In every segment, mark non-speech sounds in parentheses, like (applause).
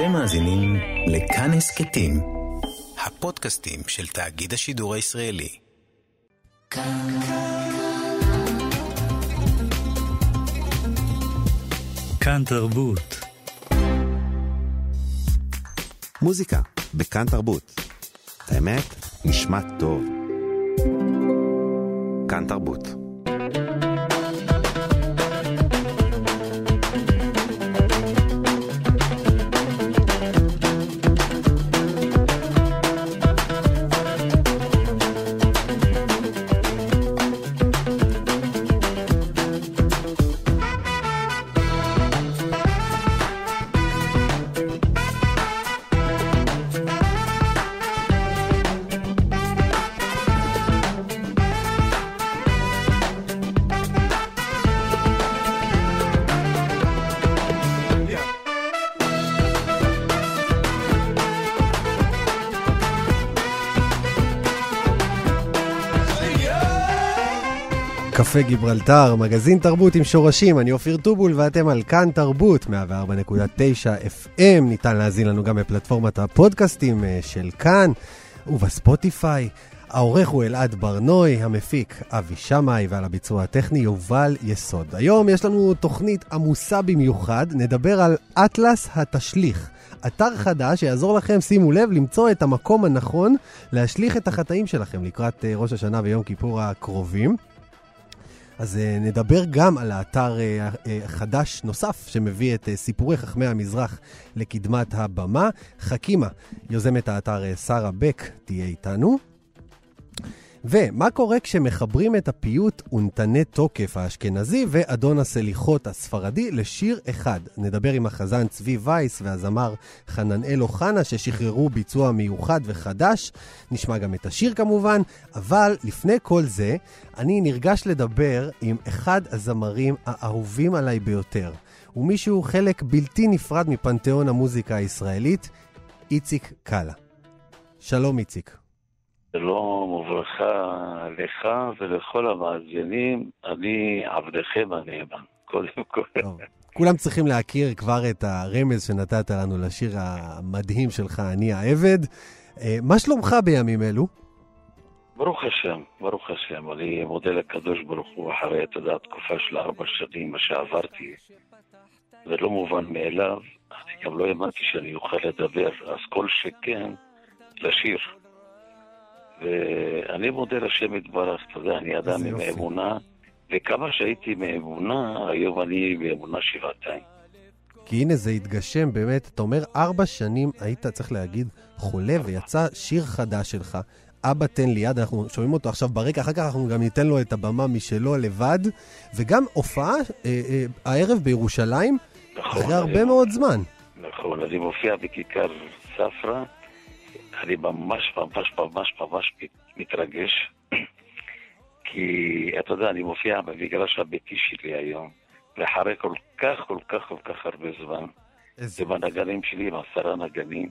אתם מאזינים לכאן הסכתים, הפודקאסטים של תאגיד השידור הישראלי. כאן תרבות. מוזיקה בכאן תרבות. האמת, נשמע טוב. כאן תרבות. קפה גיברלטר, מגזין תרבות עם שורשים, אני אופיר טובול ואתם על כאן תרבות, 104.9 FM, ניתן להזין לנו גם בפלטפורמת הפודקאסטים אה, של כאן ובספוטיפיי. העורך הוא אלעד ברנוי, המפיק אבי שמאי, ועל הביצוע הטכני יובל יסוד. היום יש לנו תוכנית עמוסה במיוחד, נדבר על אטלס התשליך. אתר חדש שיעזור לכם, שימו לב, למצוא את המקום הנכון להשליך את החטאים שלכם לקראת אה, ראש השנה ויום כיפור הקרובים. אז uh, נדבר גם על האתר uh, uh, חדש נוסף שמביא את סיפורי חכמי המזרח לקדמת הבמה. חכימה, יוזמת האתר שרה בק, תהיה איתנו. ומה קורה כשמחברים את הפיוט ונתני תוקף האשכנזי ואדון הסליחות הספרדי לשיר אחד? נדבר עם החזן צבי וייס והזמר חננאל אוחנה ששחררו ביצוע מיוחד וחדש. נשמע גם את השיר כמובן, אבל לפני כל זה, אני נרגש לדבר עם אחד הזמרים האהובים עליי ביותר. ומי שהוא חלק בלתי נפרד מפנתיאון המוזיקה הישראלית, איציק קאלה. שלום איציק. שלום וברכה לך ולכל המאזינים, אני עבדכם הנאמן, קודם כל. טוב. כולם צריכים להכיר כבר את הרמז שנתת לנו לשיר המדהים שלך, אני העבד. אה, מה שלומך בימים אלו? ברוך השם, ברוך השם. אני מודה לקדוש ברוך הוא אחרי, אתה יודע, תקופה של ארבע שנים, מה שעברתי. זה לא מובן מאליו. אני גם לא האמנתי שאני אוכל לדבר, אז כל שכן, לשיר. ואני מודה לשם יתברך, אתה יודע, אני אדם עם אמונה, וכמה שהייתי מאמונה, היום אני באמונה שבעתיים. כי הנה זה התגשם, באמת, אתה אומר, ארבע שנים היית, צריך להגיד, חולה, ויצא שיר חדש שלך, אבא תן לי יד, אנחנו שומעים אותו עכשיו ברקע, אחר כך אנחנו גם ניתן לו את הבמה משלו לבד, וגם הופעה אה, אה, הערב בירושלים, נכון, אחרי הרבה מאוד זמן. נכון, אני מופיע בכיכר ספרא, אני ממש ממש ממש ממש מת- מתרגש, (clears throat) כי אתה יודע, אני מופיע במגרש הביתי שלי היום, ואחרי כל כך כל כך כל כך הרבה זמן, איזה... עם הנגנים שלי, עם עשרה נגנים,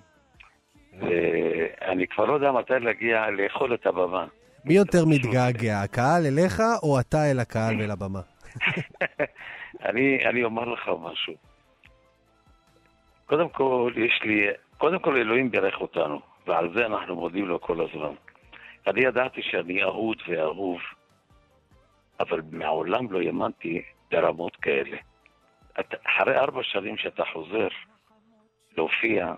ואני כבר לא יודע מתי להגיע לאכול את הבמה. מי יותר מתגעגע, הקהל אליך או אתה אל הקהל ואל הבמה? (laughs) אני, אני אומר לך משהו. קודם כל, יש לי, קודם כל אלוהים בירך אותנו, ועל זה אנחנו מודים לו כל הזמן. אני ידעתי שאני אהוד ואהוב, אבל מעולם לא האמנתי ברמות כאלה. אתה, אחרי ארבע שנים שאתה חוזר להופיע,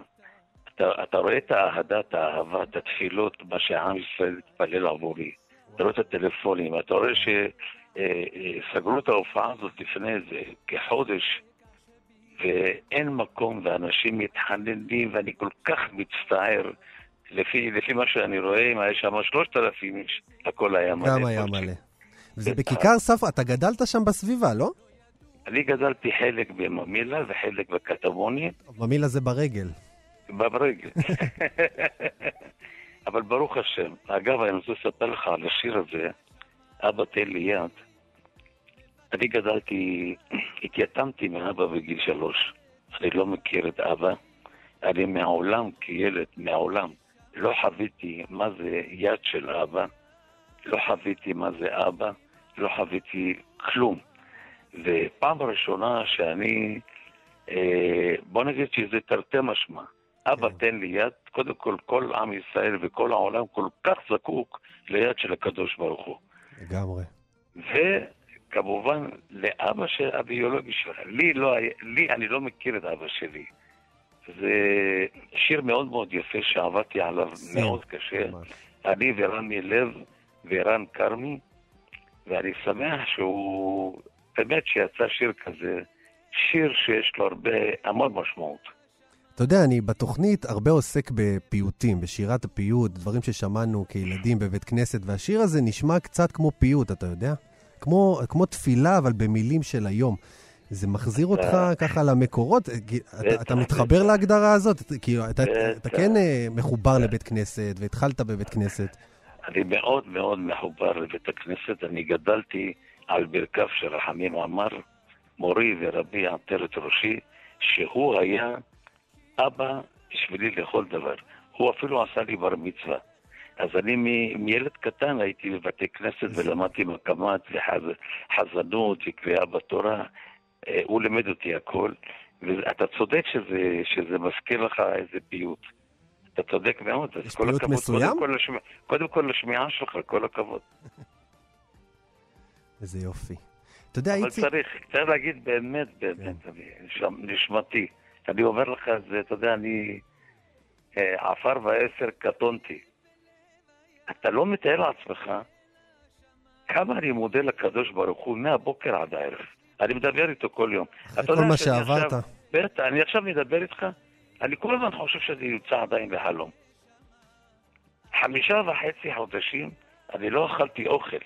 אתה, אתה רואה את האהדה, את האהבה, את התפילות, מה שעם ישראל התפלל עבורי. אתה רואה את הטלפונים, אתה רואה שסגרו את ההופעה הזאת לפני איזה כחודש, ואין מקום, ואנשים מתחננים, ואני כל כך מצטער. לפי, לפי מה שאני רואה, אם היה שם שלושת אלפים איש, הכל היה מלא. גם היה מלא. וזה בכיכר ספרא, אתה גדלת שם בסביבה, לא? אני גדלתי חלק בממילה וחלק בקטמוני, במילה זה ברגל. ברגל. (laughs) אבל ברוך השם. אגב, אני רוצה לספר לך על השיר הזה, אבא תן לי יד. אני גדלתי, (clears throat) התייתמתי מאבא בגיל שלוש. אני לא מכיר את אבא. אני מעולם, כילד, מעולם, לא חוויתי מה זה יד של אבא, לא חוויתי מה זה אבא, לא חוויתי כלום. ופעם ראשונה שאני אה, בוא נגיד שזה תרתי משמע. אבא כן. תן לי יד, קודם כל כל עם ישראל וכל העולם כל כך זקוק ליד של הקדוש ברוך הוא. לגמרי. וכמובן לאבא של הביולוגי שלך. לי לא לי, אני לא מכיר את אבא שלי. זה שיר מאוד מאוד יפה שעבדתי עליו מאוד קשה. ממש. אני ורמי לב ורן כרמי, ואני שמח שהוא, באמת שיצא שיר כזה, שיר שיש לו הרבה, המון משמעות. אתה יודע, אני בתוכנית הרבה עוסק בפיוטים, בשירת הפיוט, דברים ששמענו כילדים בבית כנסת, והשיר הזה נשמע קצת כמו פיוט, אתה יודע? כמו, כמו תפילה, אבל במילים של היום. זה מחזיר אותך ככה למקורות? כי אתה, מתחבר. להגדרה הזאת? כאילו, אתה. כן אה, מחובר לבית כנסת, והתחלת בבית כנסת. אני מאוד מאוד מחובר לבית הכנסת, אני גדלתי על ברכיו של רחמים עמר, מורי ורבי עטרת ראשי, שהוא היה אבא בשבילי לכל דבר. הוא אפילו עשה לי בר מצווה. אז אני מ- מילד קטן הייתי בבתי כנסת ולמדתי מקמת וחזנות וקריאה בתורה. אה, הוא לימד אותי הכל, ואתה צודק שזה, שזה מזכיר לך איזה פיוט. אתה צודק מאוד, אז יש כל פיוט הכבוד. מסוים? קודם כל, לשמיע, קודם כל לשמיעה שלך, כל הכבוד. (laughs) איזה יופי. אתה יודע, אבל איציק... צריך, צריך להגיד באמת, באמת, אני שם נשמתי. אני אומר לך, זה, אתה יודע, אני אה, עפר ועשר קטונתי. אתה לא מתאר לעצמך כמה אני מודה לקדוש ברוך הוא מהבוקר עד הערב. אני מדבר איתו כל יום. אחרי כל מה שעברת. בטח, אני עכשיו מדבר איתך, אני כל הזמן חושב שאני נמצא עדיין בחלום. חמישה וחצי חודשים אני לא אכלתי אוכל.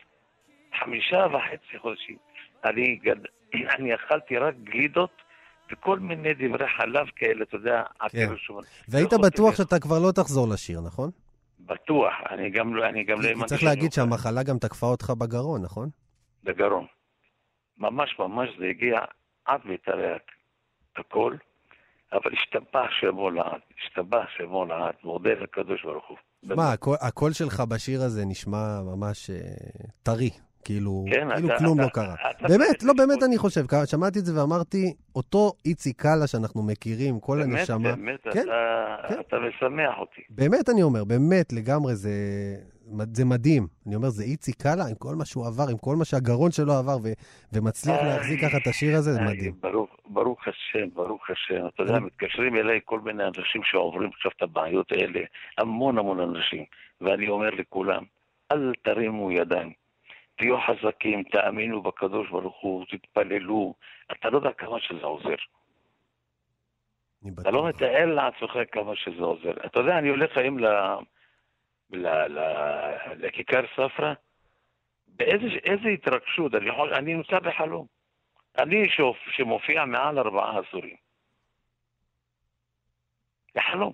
חמישה וחצי חודשים. אני, גד... (clears throat) אני אכלתי רק גלידות וכל מיני דברי חלב כאלה, אתה יודע, שומר. והיית לא בטוח. שאתה כבר לא תחזור לשיר, נכון? בטוח, אני גם לא, אני גם לא האמנתי צריך להגיד. שהמחלה גם תקפה אותך בגרון, נכון? בגרון. ממש ממש זה הגיע עד מיתרי הכל, אבל השתבח שמו לעד, השתבח שמו לעד, מודה לקדוש ברוך הוא. מה, הקול- הקול שלך בשיר הזה נשמע ממש אה, טרי. כאילו, כן, כאילו אתה- כלום אתה- לא קרה. אתה- באמת, אתה- לא, באמת אני חושב, שמעתי את זה ואמרתי, אותו איציק קאלה שאנחנו מכירים, כל באמת, הנשמה. באמת, כן, אתה, כן. אתה משמח אותי. באמת אני אומר, באמת, לגמרי, זה, זה מדהים. אני אומר, זה איציק קאלה עם כל מה שהוא עבר, עם כל מה שהגרון שלו עבר, ו, ומצליח. להחזיק ככה את השיר הזה, זה מדהים. ברוך, ברוך השם, ברוך השם. אתה יודע, אני- מתקשרים אליי כל מיני אנשים שעוברים עכשיו את הבעיות האלה, המון המון אנשים, ואני אומר לכולם, אל תרימו ידיים. תהיו חזקים, תאמינו בקדוש ברוך הוא, תתפללו. אתה לא יודע כמה שזה עוזר. אתה לא. מתאר לעצמך כמה שזה עוזר. אתה יודע, אני הולך היום. לכיכר ספרא, באיזה איזה התרגשות, אני, יכול... אני נמצא בחלום. אני שופ... שמופיע מעל ארבעה עשורים. בחלום.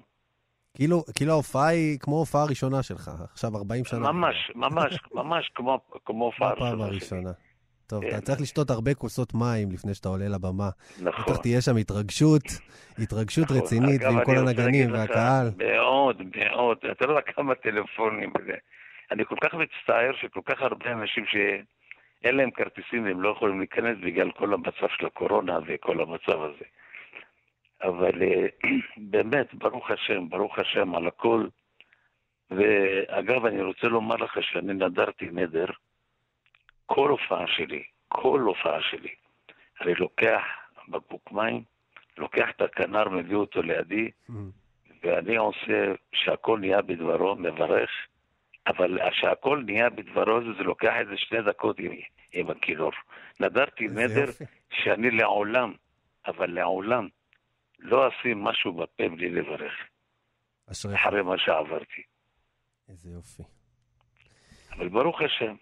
כאילו, כאילו ההופעה היא כמו ההופעה הראשונה שלך, עכשיו 40 שנה. ממש, ממש, ממש כמו, כמו הופעה הפעם הראשונה שלי. טוב, כן. אתה צריך לשתות הרבה כוסות מים לפני שאתה עולה לבמה. נכון. בטח תהיה שם התרגשות, התרגשות נכון. רצינית, ועם כל הנגנים והקהל. מאוד, מאוד. אתה לא יודע כמה טלפונים. וזה. אני כל כך מצטער שכל כך הרבה אנשים שאין להם כרטיסים והם לא יכולים להיכנס בגלל כל המצב של הקורונה וכל המצב הזה. אבל אה, (clears throat) באמת, ברוך השם, ברוך השם על הכל. ואגב, אני רוצה לומר לך שאני נדרתי נדר, כל הופעה שלי, כל הופעה שלי, אני לוקח בקבוק מים, לוקח את הכנר, מביא אותו לידי, ואני עושה שהכל נהיה בדברו, מברך, אבל שהכל נהיה בדברו זה, זה לוקח איזה שני דקות עם, עם הכינור. נדרתי נדר יופי. שאני לעולם, אבל לעולם, לא אשים משהו בפה בלי לברך, אשריך, אחרי מה שעברתי. איזה יופי. אבל ברוך השם,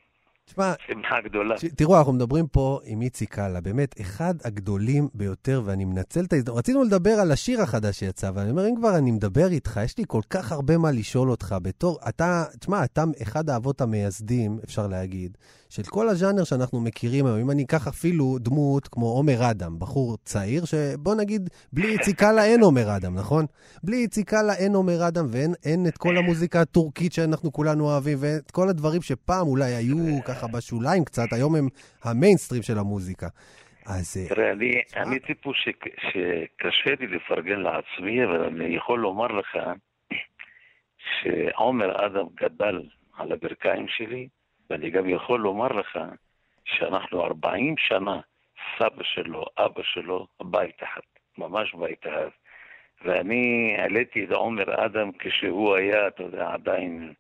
תשמע, שמחה גדולה. ש- תראו, אנחנו מדברים פה עם איציק קאלה, באמת, אחד הגדולים ביותר, ואני מנצל את ההזדמנות. רצינו לדבר על השיר החדש שיצא, ואני אומר, אם כבר אני מדבר איתך, יש לי כל כך הרבה מה לשאול אותך בתור, אתה, תשמע, אתה אחד האבות המייסדים, אפשר להגיד, של כל הז'אנר שאנחנו מכירים היום. אם אני אקח אפילו דמות כמו עומר אדם, בחור צעיר, שבוא נגיד, בלי איציק קאלה אין עומר אדם, נכון? בלי איציק קאלה אין עומר אדם, ואין אין את כל המוזיקה הטורקית שאנחנו כולנו אוהבים, ואת כל הדברים שפעם אולי היו ככה בשוליים קצת, היום הם המיינסטרים של המוזיקה. אז אה, תראה, אני. אני טיפוס ש- שקשה לי לפרגן לעצמי, אבל אני יכול לומר לך שעומר אדם גדל על הברכיים שלי, ואני גם יכול לומר לך שאנחנו 40 שנה, סבא שלו, אבא שלו, בית אחד, ממש בית אחד. ואני העליתי את עומר אדם כשההוא היה, אתה יודע, עדיין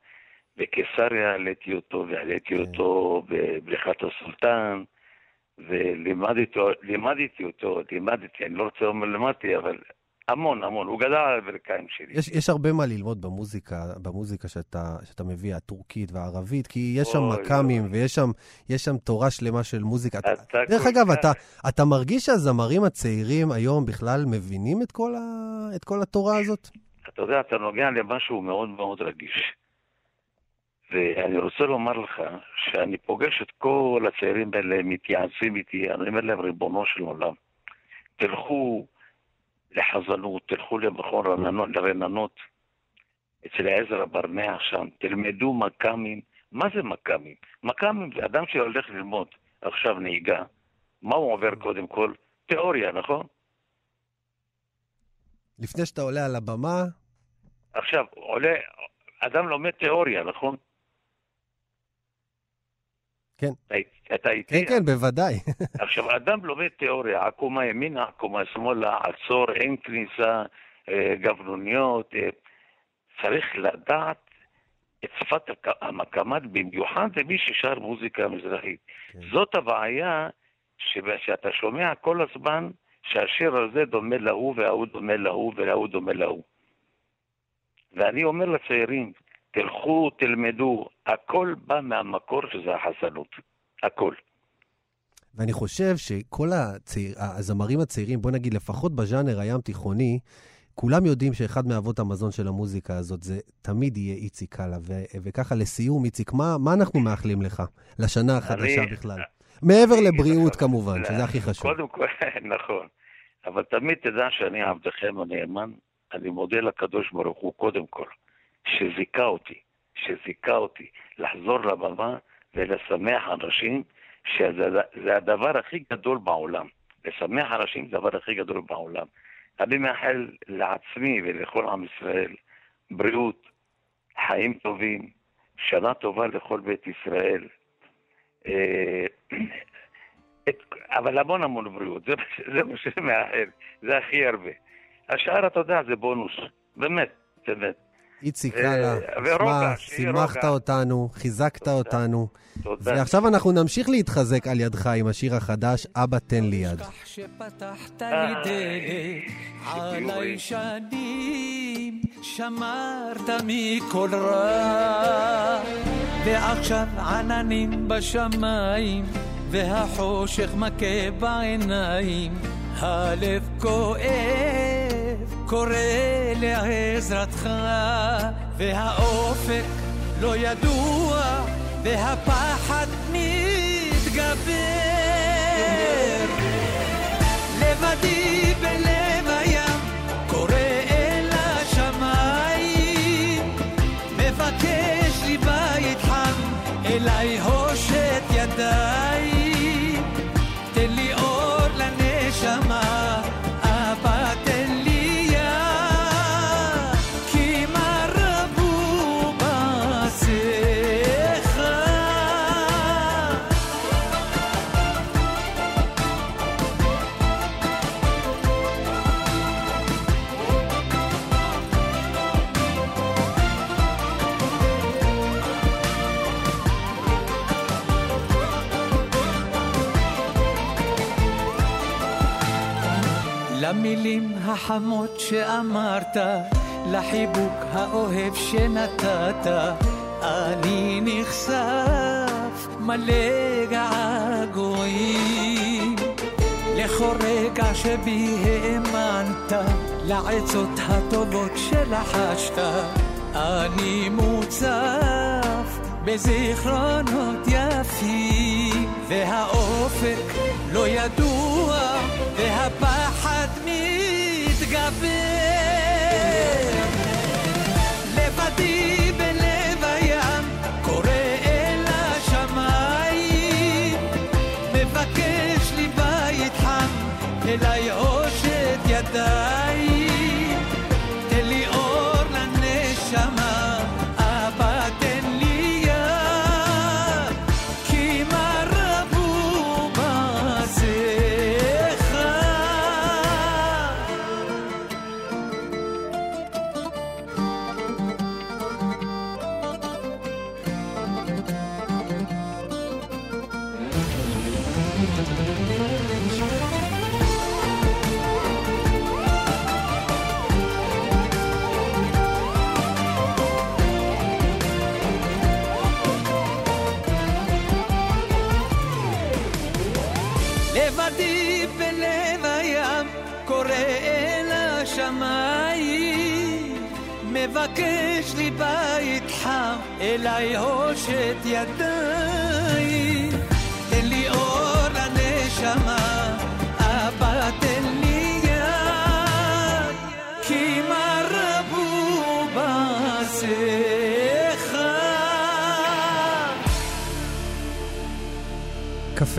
בקיסריה, העליתי אותו, והעליתי כן. אותו בבריכת הסולטן. ולימדתי לימדתי אותו, לימדתי, אני לא רוצה לומר לימדתי, אבל המון המון, הוא גדל על הברכיים שלי. יש, יש הרבה מה ללמוד במוזיקה, במוזיקה שאתה, שאתה מביא, הטורקית והערבית, כי יש שם אוי. ויש שם, יש שם תורה שלמה של מוזיקה. אתה, אתה דרך אגב, כך- אתה, אתה מרגיש שהזמרים הצעירים היום בכלל מבינים את כל, ה, את כל התורה הזאת? אתה יודע, אתה נוגע למשהו מאוד מאוד רגיש. ואני רוצה לומר לך שאני פוגש את כל הצעירים האלה, מתייעצים איתי, אני אומר להם, ריבונו של עולם, תלכו לחזנות, תלכו למכון רננות, לרננות, אצל עזרא ברנע שם, תלמדו מקאמים. מה זה מקאמים? מקאמים זה אדם שהולך ללמוד עכשיו נהיגה. מה הוא עובר קודם כל? תיאוריה, נכון? לפני שאתה עולה על הבמה, עכשיו, עולה, אדם לומד תיאוריה, נכון? כן. אתה- איתי? כן, כן, בוודאי. (laughs) עכשיו, אדם לומד תיאוריה, עקומה ימינה, עקומה שמאלה, עצור, אין כניסה, אה, גבנוניות. אה, צריך לדעת את שפת המקמד, במיוחד למי ששר מוזיקה מזרחית. כן. זאת הבעיה, שאתה שומע כל הזמן שהשיר הזה דומה להוא, וההוא דומה להוא, וההוא דומה להוא. ואני אומר לצעירים, תלכו, תלמדו, הכל בא מהמקור שזה החסנות. הכל. ואני חושב שכל הצעיר, הזמרים הצעירים, בוא נגיד לפחות בז'אנר הים תיכוני, כולם יודעים שאחד מאבות המזון של המוזיקה הזאת זה תמיד יהיה איציק קאלה. ו- וככה לסיום, איציק, מה, מה אנחנו מאחלים לך לשנה החדשה אני- בכלל? מעבר לבריאות לך, כמובן, שזה הכי חשוב. קודם כל, (laughs) נכון. אבל תמיד תדע שאני עבדכם הנאמן. אני מודה לקדוש ברוך הוא קודם כל, שזיכה אותי, שזיכה אותי לחזור לבמה ולשמח אנשים, שזה זה הדבר הכי גדול בעולם. לשמח אנשים זה הדבר הכי גדול בעולם. אני מאחל לעצמי ולכל עם ישראל בריאות, חיים טובים, שנה טובה לכל בית ישראל. אה, את, אבל המון המון בריאות, זה, זה מה שאני מאחל, זה הכי הרבה. השאר, אתה יודע, זה בונוס, באמת, באמת. איציק אה, קאלה, ורוגע, שימחת. אותנו, חיזקת אותנו. תודה. ועכשיו אנחנו נמשיך להתחזק על ידך עם השיר החדש, אבא תן לי יד. אה, שנים, שמרת מכל רע. ועכשיו עננים בשמיים, והחושך מכה בעיניים. הלב כואב, קורא לעזרתך, והאופק לא ידוע, והפחד מתגבר. לבדי בלב הים, קורא אל השמיים, מבקש לי בית חם, אליי הושט החמות שאמרת, לחיבוק האוהב שנתת, אני נחשף מלא געגועים. לכל רגע שבי האמנת, לעצות הטובות שלחשת, אני מוצף בזיכרונות יפים, והאופק לא ידוע, והפחד קפה לבדי בלב הים קורא אל השמיים מבקש לי בית חם אליי הושט ידיים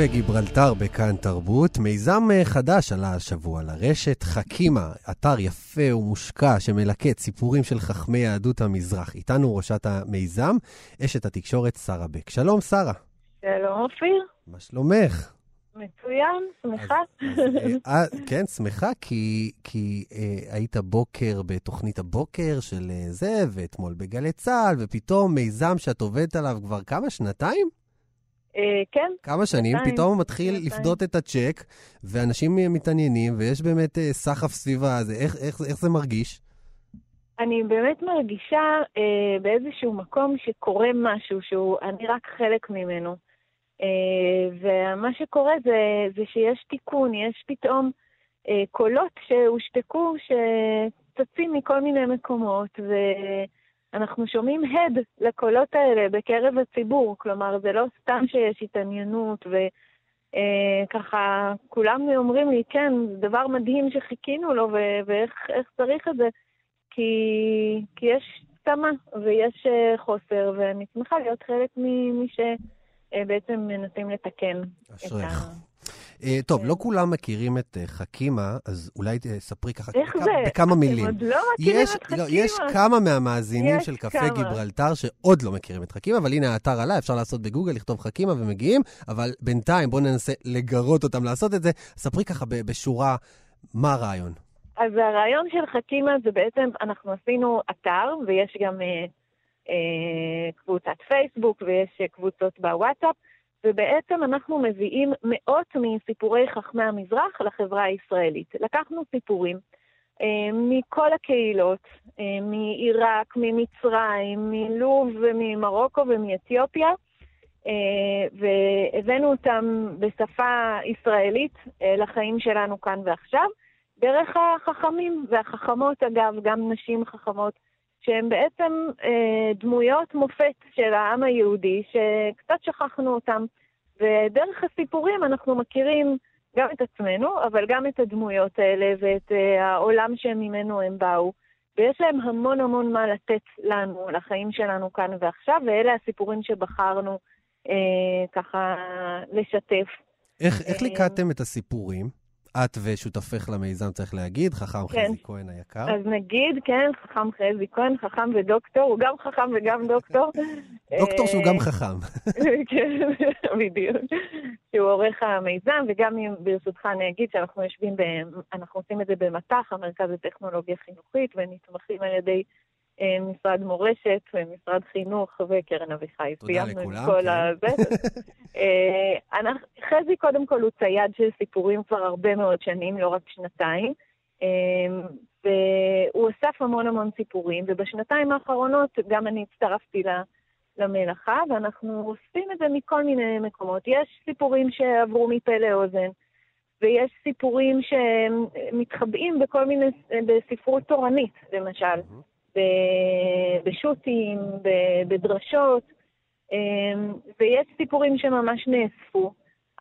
קפה גיברלטר בכאן תרבות, מיזם אה, חדש עלה השבוע לרשת, חכימה, אתר יפה ומושקע שמלקט סיפורים של חכמי יהדות המזרח. איתנו ראשת המיזם, אשת התקשורת שרה בק. שלום שרה, שלום אופיר, מה שלומך? מצוין, שמחה. אז, אה, אה, כן, שמחה, כי, כי אה, היית בוקר בתוכנית הבוקר של אה, זה, ואתמול בגלי צה"ל, ופתאום מיזם שאת עובדת עליו כבר כמה, שנתיים? אה, כן, כמה שנים, שנתיים, פתאום מתחיל שנתיים. לפדות את הצ'ק, ואנשים מתעניינים, ויש באמת אה, סחף סביב הזה. איך, איך, איך זה מרגיש? אני באמת מרגישה אה, באיזשהו מקום שקורה משהו שהוא, אני רק חלק ממנו. אה, ומה שקורה זה, זה שיש תיקון, יש פתאום אה, קולות שהושתקו, שצצים מכל מיני מקומות, ואנחנו שומעים הד לקולות האלה בקרב הציבור. כלומר, זה לא סתם שיש התעניינות, וככה כולם אומרים לי, כן, זה דבר מדהים שחיכינו לו, ו- ואיך איך צריך את זה. כי, כי יש צמא ויש אה, חוסר, ואני שמחה להיות חלק ממי שבעצם מנסים לתקן. אשריך. אה, טוב, כן. לא כולם מכירים את אה, חכימה, אז אולי תספרי ככה איך בכמה- זה? בכמה מילים. אתם עוד לא מכירים יש, את חכימה? לא, יש כמה מהמאזינים יש של קפה כמה. גיברלטר שעוד לא מכירים את חכימה, אבל הנה האתר עלה, אפשר לעשות בגוגל, לכתוב חכימה ומגיעים, אבל בינתיים בואו ננסה לגרות אותם לעשות את זה. ספרי ככה ב- בשורה, מה הרעיון? אז הרעיון של חכימה זה בעצם, אנחנו עשינו אתר, ויש גם אה, אה, קבוצת פייסבוק, ויש אה, קבוצות בוואטסאפ, ובעצם אנחנו מביאים מאות מסיפורי חכמי המזרח לחברה הישראלית. לקחנו סיפורים אה, מכל הקהילות, אה, מעיראק, ממצרים, מלוב וממרוקו ומאתיופיה, אה, והבאנו אותם בשפה ישראלית אה, לחיים שלנו כאן ועכשיו. דרך החכמים והחכמות, אגב, גם נשים חכמות, שהן בעצם אה, דמויות מופת של העם היהודי, שקצת שכחנו אותם. ודרך הסיפורים אנחנו מכירים גם את עצמנו, אבל גם את הדמויות האלה ואת אה, העולם שממנו הם באו. ויש להם המון המון מה לתת לנו, לחיים שלנו כאן ועכשיו, ואלה הסיפורים שבחרנו אה, ככה לשתף. איך, איך אה, ליקטתם את הסיפורים? את ושותפך למיזם, צריך להגיד, חכם כן. חזי כהן היקר. אז נגיד, כן, חכם חזי כהן, חכם ודוקטור, הוא גם חכם וגם דוקטור. (laughs) דוקטור שהוא גם חכם. (laughs) כן, בדיוק. שהוא עורך המיזם, וגם אם ברשותך אני אגיד שאנחנו יושבים, ב... אנחנו עושים את זה במט"ח, המרכז לטכנולוגיה חינוכית, ונתמכים על ידי משרד מורשת ומשרד חינוך וקרן אביחי. תודה לכולם, כל כן. הזה. (laughs) אה, אנחנו- חזי קודם כל הוא צייד של סיפורים כבר הרבה מאוד שנים, לא רק שנתיים. אה, והוא אסף המון המון סיפורים, ובשנתיים האחרונות גם אני הצטרפתי למלאכה, ואנחנו אוספים את זה מכל מיני מקומות. יש סיפורים שעברו מפה לאוזן, ויש סיפורים שמתחבאים בכל מיני, בספרות תורנית, למשל, ב- בשו"תים, בדרשות, אמ, ויש סיפורים שממש נאספו,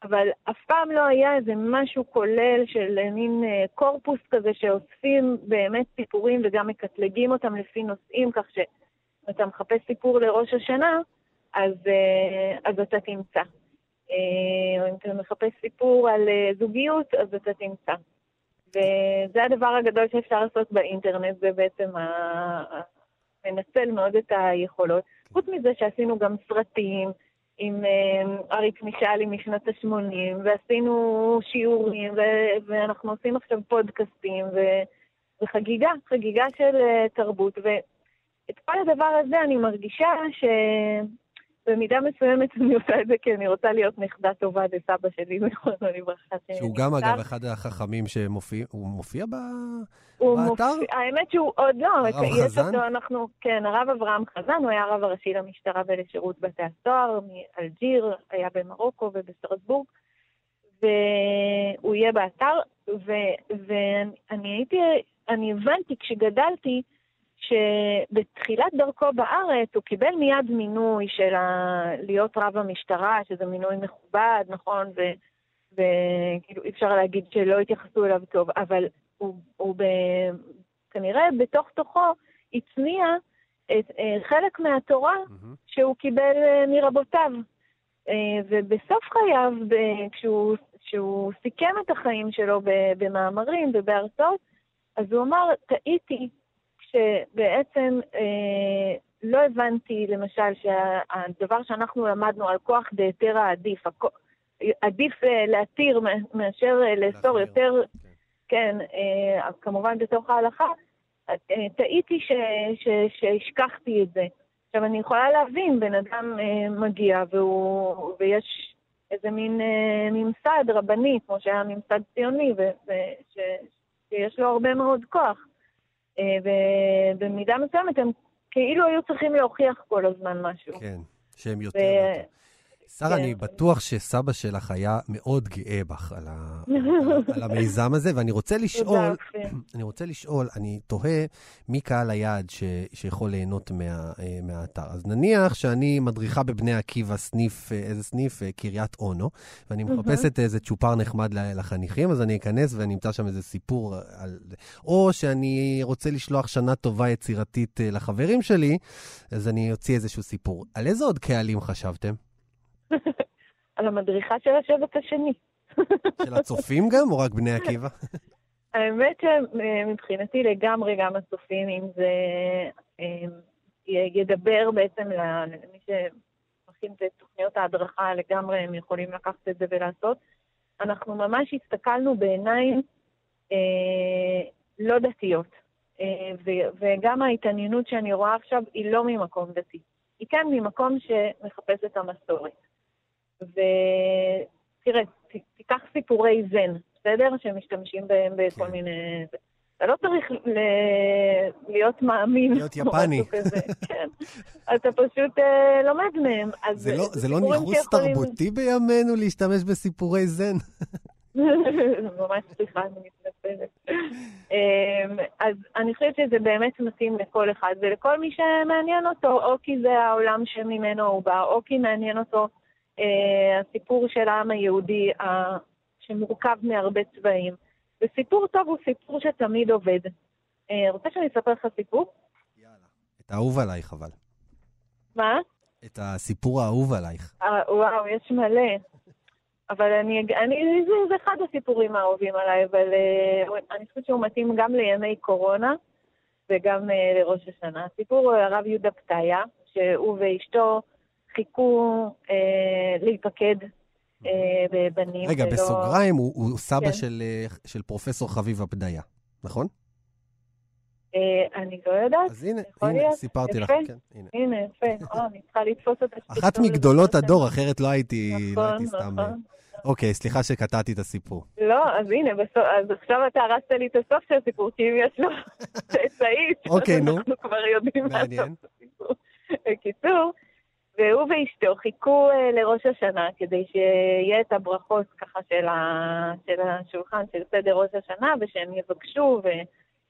אבל אף פעם לא היה איזה משהו כולל של מין אה, קורפוס כזה שאוספים באמת סיפורים וגם מקטלגים אותם לפי נושאים, כך שאם אתה מחפש סיפור לראש השנה, אז, אה, אז אתה תמצא. אה, או אם אתה מחפש סיפור על אה, זוגיות, אז אתה תמצא. וזה הדבר הגדול שאפשר לעשות באינטרנט, זה בעצם ה... מנצל מאוד את היכולות. חוץ מזה שעשינו גם סרטים עם אה, אריק משאלי משנות ה-80, ועשינו שיעורים, ו- ואנחנו עושים עכשיו פודקאסטים, ו- וחגיגה, חגיגה של uh, תרבות. ואת כל הדבר הזה אני מרגישה ש... במידה מסוימת אני עושה את זה כי אני רוצה להיות נכדה טובה לסבא שלי, (laughs) זיכרונו לברכה. שהוא גם, אגב, אחד החכמים שמופיע, הוא מופיע ב... הוא באתר? מופיע, האמת שהוא עוד לא, הרב יש חזן? אותו, אנחנו, כן, הרב אברהם חזן, הוא היה הרב הראשי למשטרה ולשירות בתי הסוהר, מאלג'יר, היה במרוקו ובסטרסבורג, והוא יהיה באתר, ו- ואני הייתי, אני הבנתי כשגדלתי, שבתחילת דרכו בארץ הוא קיבל מיד מינוי של ה... להיות רב המשטרה, שזה מינוי מכובד, נכון? ו... וכאילו אי אפשר להגיד שלא התייחסו אליו טוב, אבל הוא, הוא ב... כנראה בתוך תוכו הצניע את אה, חלק מהתורה מהמם. שהוא קיבל אה, מרבותיו. אה, ובסוף חייו, ב- כשהוא, כשהוא סיכם את החיים שלו במאמרים ובהרצאות, אז הוא אמר, טעיתי כשבעצם אה, לא הבנתי, למשל, שהדבר שאנחנו למדנו על כוח דהיתרא עדיף, הכ- עדיף אה, להתיר מא- מאשר אה, לאסור. יותר, כן. כן, אה, כמובן בתוך ההלכה, אה, טעיתי ש, ש, שהשכחתי את זה. עכשיו, אני יכולה להבין, בן אדם אה, מגיע והוא, ויש איזה מין אה, ממסד רבני, כמו שהיה ממסד ציוני, ו, ו, ש, שיש לו הרבה מאוד כוח. אה, ובמידה מסוימת הם כאילו היו צריכים להוכיח כל הזמן משהו. כן, שהם יותר... ו-. שרה, כן. אני בטוח שסבא שלך היה מאוד גאה בך על, ה... על המיזם הזה, ואני רוצה לשאול. (clears throat) אני רוצה לשאול, אני תוהה מי קהל היעד ש... שיכול ליהנות מה... אה, מהאתר. אז נניח שאני מדריכה בבני עקיבא סניף, אה, איזה סניף? אה, קריית אונו, ואני מחפשת איזה צ'ופר נחמד לחניכים, אז אני אכנס ואני אמצא שם איזה סיפור על... או שאני רוצה לשלוח שנה טובה יצירתית לחברים שלי, אז אני אוציא איזשהו סיפור. על איזה עוד קהלים חשבתם? על המדריכה של השבט השני. של הצופים גם, או רק בני עקיבא? האמת שמבחינתי לגמרי גם הצופים, אם זה י- ידבר בעצם למי שמכין את תוכניות ההדרכה, לגמרי הם יכולים לקחת את זה ולעשות. אנחנו ממש הסתכלנו בעיניים אה, לא דתיות. אה, ו- וגם ההתעניינות שאני רואה עכשיו היא לא ממקום דתי. היא כן ממקום שמחפש את המסורת. ותראה, תיקח סיפורי זן, בסדר? שמשתמשים בהם בכל כן. מיני... אתה לא צריך ל- להיות מאמין. להיות יפני. (laughs) כן. אתה פשוט אה, לומד מהם. זה לא, זה לא ניכוס שיכולים- תרבותי בימינו להשתמש בסיפורי זן? (laughs) ממש סליחה, אני מתנצלת. אמ, אז אני חושבת שזה באמת מתאים לכל אחד ולכל מי שמעניין אותו, או כי זה העולם שממנו הוא בא, או כי מעניין אותו הסיפור של העם היהודי שמורכב מהרבה צבעים. וסיפור טוב הוא סיפור שתמיד עובד. אה, רוצה שאני אספר לך סיפור? את האהוב עלייך, אבל. מה? את הסיפור האהוב עלייך. אה, וואו, יש מלא. אבל אני, אני זה, זה אחד הסיפורים האהובים עליי, אבל אני חושבת שהוא מתאים גם לימי קורונה וגם לראש השנה. הסיפור הוא הרב יהודה פתיה, שהוא ואשתו חיכו uh, להיפקד uh, בבנים. רגע, ולא- בסוגריים, הוא, הוא סבא כן. של, אה, של פרופסור חביבה פדיה, נכון? אה, אני לא יודעת. אז הנה, הנה, להיות. סיפרתי לך, יפה. כן, הנה. הנה, יפה. (laughs) אה, אני צריכה לתפוס אותה. אחת מגדולות. הדור, אחרת לא הייתי, לא נכון, הייתי סתם... נכון. אוקיי, סליחה שקטעתי את הסיפור. לא, אז הנה, בסוף, אז עכשיו אתה הרסת לי את הסוף של הסיפור, כי אם יש לו (laughs) צאצאית, אוקיי, נו. אנחנו כבר יודעים מה. הסוף הסיפור. בקיצור, והוא ואשתו חיכו אה, לראש השנה כדי שיהיה את הברכות ככה של, ה, של השולחן של סדר ראש השנה, ושהם יבקשו ו,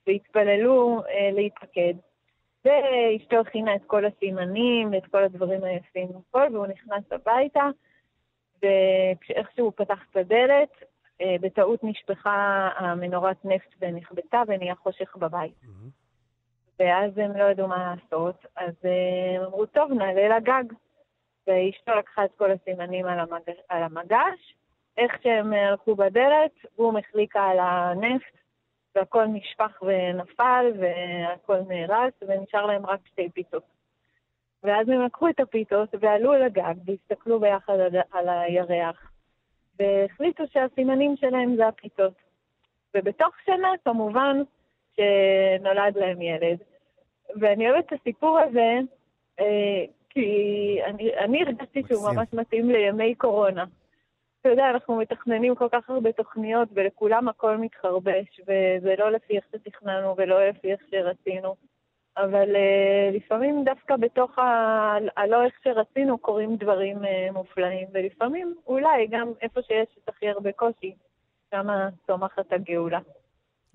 ויתפללו אה, להתפקד. ואשתו הכינה את כל הסימנים ואת כל הדברים היפים והכל, והוא נכנס הביתה, ואיכשהו פתח את הדלת, אה, בטעות נשפכה המנורת נפט ונכבתה ונהיה חושך בבית. ואז הם לא ידעו מה לעשות, אז אה, הם אמרו, טוב, נעלה לגג. ואשתו לקחה את כל הסימנים על, המג... על המגש, איך שהם הלכו בדלת, בום החליקה על הנפט, והכל נשפך ונפל, והכל נהרס, ונשאר להם רק שתי פיתות. ואז הם לקחו את הפיתות ועלו לגג והסתכלו ביחד על הירח, והחליטו שהסימנים שלהם זה הפיתות. ובתוך שנה, כמובן, שנולד להם ילד. ואני אוהבת את הסיפור הזה, אה, כי אני, אני הרגשתי שהוא ממש מתאים לימי קורונה. אתה יודע, אנחנו מתכננים כל כך הרבה תוכניות, ולכולם הכל מתחרבש, וזה לא לפי איך שתכננו ולא לפי איך שרצינו. אבל uh, לפעמים דווקא בתוך ה... הלא איך שרצינו קורים דברים uh, מופלאים, ולפעמים אולי גם איפה שיש את הכי הרבה קושי, שמה צומחת הגאולה.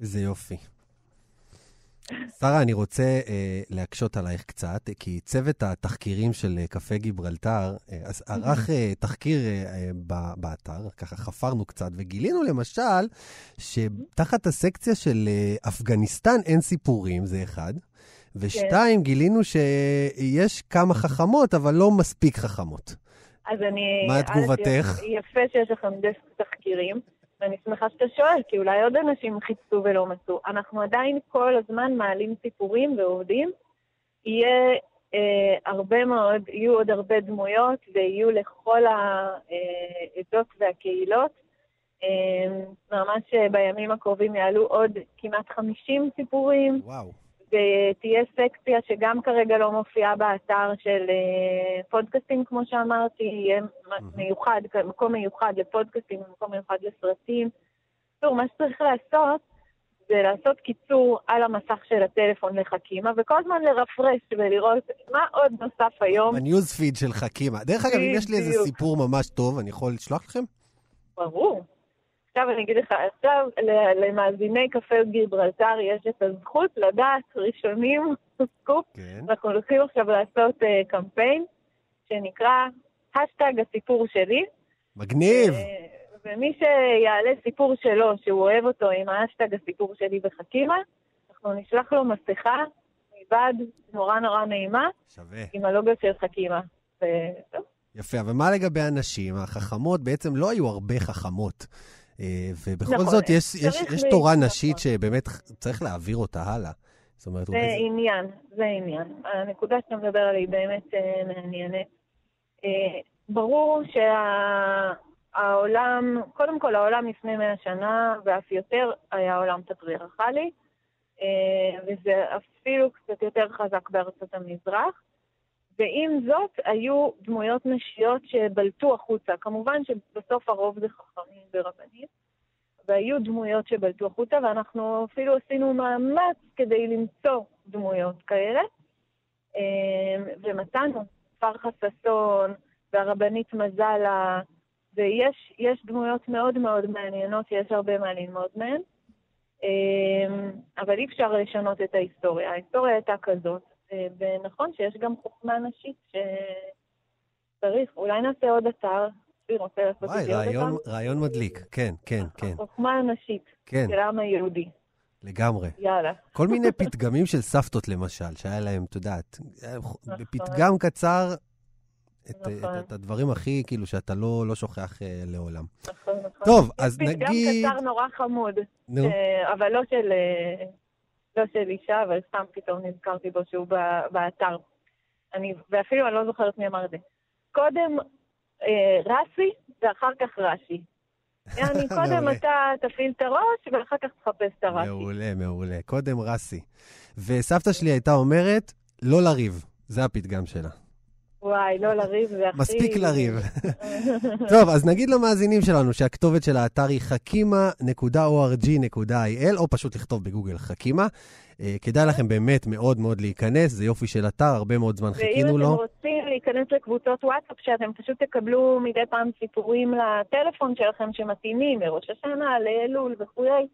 איזה יופי. שרה, אני רוצה אה, להקשות עלייך קצת, כי צוות התחקירים של אה, קפה גיברלטר אה, ערך אה, תחקיר אה, אה, באתר, ככה חפרנו קצת, וגילינו למשל שתחת הסקציה של אה, אפגניסטן אין סיפורים, זה אחד. ושתיים, כן. גילינו שיש כמה חכמות, אבל לא מספיק חכמות. אז אני... מה תגובתך? יפה שיש לכם דסק תחקירים. ואני שמחה שאתה שואל, כי אולי עוד אנשים חיפשו ולא מצאו. אנחנו עדיין כל הזמן מעלים סיפורים ועובדים. יהיה אה, הרבה מאוד, יהיו עוד הרבה דמויות, ויהיו לכל העדות והקהילות. אה, ממש בימים הקרובים יעלו עוד כמעט 50 סיפורים. וואו. ותהיה סקציה שגם כרגע לא מופיעה באתר של אה, פודקאסטים, כמו שאמרתי, יהיה מיוחד, מקום מיוחד לפודקאסטים, מקום מיוחד לסרטים. טוב, מה שצריך לעשות זה לעשות קיצור על המסך של הטלפון לחכימה, וכל הזמן לרפרש ולראות מה עוד נוסף היום. ב news feed של חכימה. דרך אגב, אם יש לי איזה סיפור ממש טוב, אני יכול לשלוח לכם? ברור. עכשיו אני אגיד לך, עכשיו למאזיני קפה גיברלטר יש את הזכות לדעת ראשונים, סקופ. כן. אנחנו הולכים עכשיו לעשות uh, קמפיין שנקרא השטג הסיפור שלי. מגניב. Uh, ומי שיעלה סיפור שלו, שהוא אוהב אותו עם האשטג הסיפור שלי בחכימה, אנחנו נשלח לו מסכה מבעד נורא נורא נעימה. שווה. עם הלוגו של חכימה. ו... יפה, אבל מה לגבי הנשים? החכמות בעצם לא היו הרבה חכמות. אה, ובכל נכון, זאת, יש, יש, יש תורה נכון. נשית שבאמת צריך להעביר אותה הלאה. זאת אומרת, זה אולי... עניין, זה עניין. הנקודה שאתה מדבר עליה היא באמת אה, מעניינת. אה, ברור שהעולם, שה... קודם כל העולם לפני מאה שנה, ואף יותר, היה עולם פטריארכלי, וזה אפילו קצת יותר חזק בארצות המזרח. ועם זאת, היו דמויות נשיות שבלטו החוצה. כמובן שבסוף הרוב זה חכמים ורבנים, והיו דמויות שבלטו החוצה, ואנחנו אפילו עשינו מאמץ כדי למצוא דמויות כאלה. אמ, ומצאנו פרחה ששון והרבנית מזלה, ויש דמויות מאוד מאוד מעניינות שיש הרבה מה ללמוד מהן. אמ, אבל אי אפשר לשנות את ההיסטוריה. ההיסטוריה הייתה כזאת. אה, ונכון שיש גם חוכמה נשית שצריך, אולי נעשה עוד אתר. וואי, רעיון, מדליק, כן, כן, כן. חוכמה הנשית כן. של העם היהודי. לגמרי. יאללה. כל מיני פתגמים של סבתות, למשל, שהיה להם, את יודעת, נכון. בפתגם קצר, את, נכון. את, את הדברים הכי, כאילו, שאתה לא, לא שוכח uh, לעולם. נכון, נכון. טוב, אז נגיד... פתגם קצר נורא חמוד, נו. ש... אבל לא של, לא של אישה, אבל סתם פתאום נזכרתי בו שהוא באתר. אני, ואפילו אני לא זוכרת מי אמר את זה. קודם אה, רסי ואחר כך רש"י. יעני, (laughs) קודם אתה תפעיל את הראש ואחר כך תחפש את הרש"י. מעולה, מעולה. קודם רסי. וסבתא שלי הייתה אומרת, לא לריב. זה הפתגם שלה. וואי, לא לריב, זה הכי... מספיק לריב. טוב, אז נגיד למאזינים שלנו שהכתובת של האתר היא חכימה.org.il, או פשוט לכתוב בגוגל חכימה. Uh, כדאי לכם באמת מאוד מאוד להיכנס, זה יופי של אתר, הרבה מאוד זמן חיכינו לו. ואם אתם רוצים להיכנס לקבוצות וואטסאפ, שאתם פשוט תקבלו מדי פעם סיפורים לטלפון שלכם שמתאימים לראש השנה, לאלול וכולי,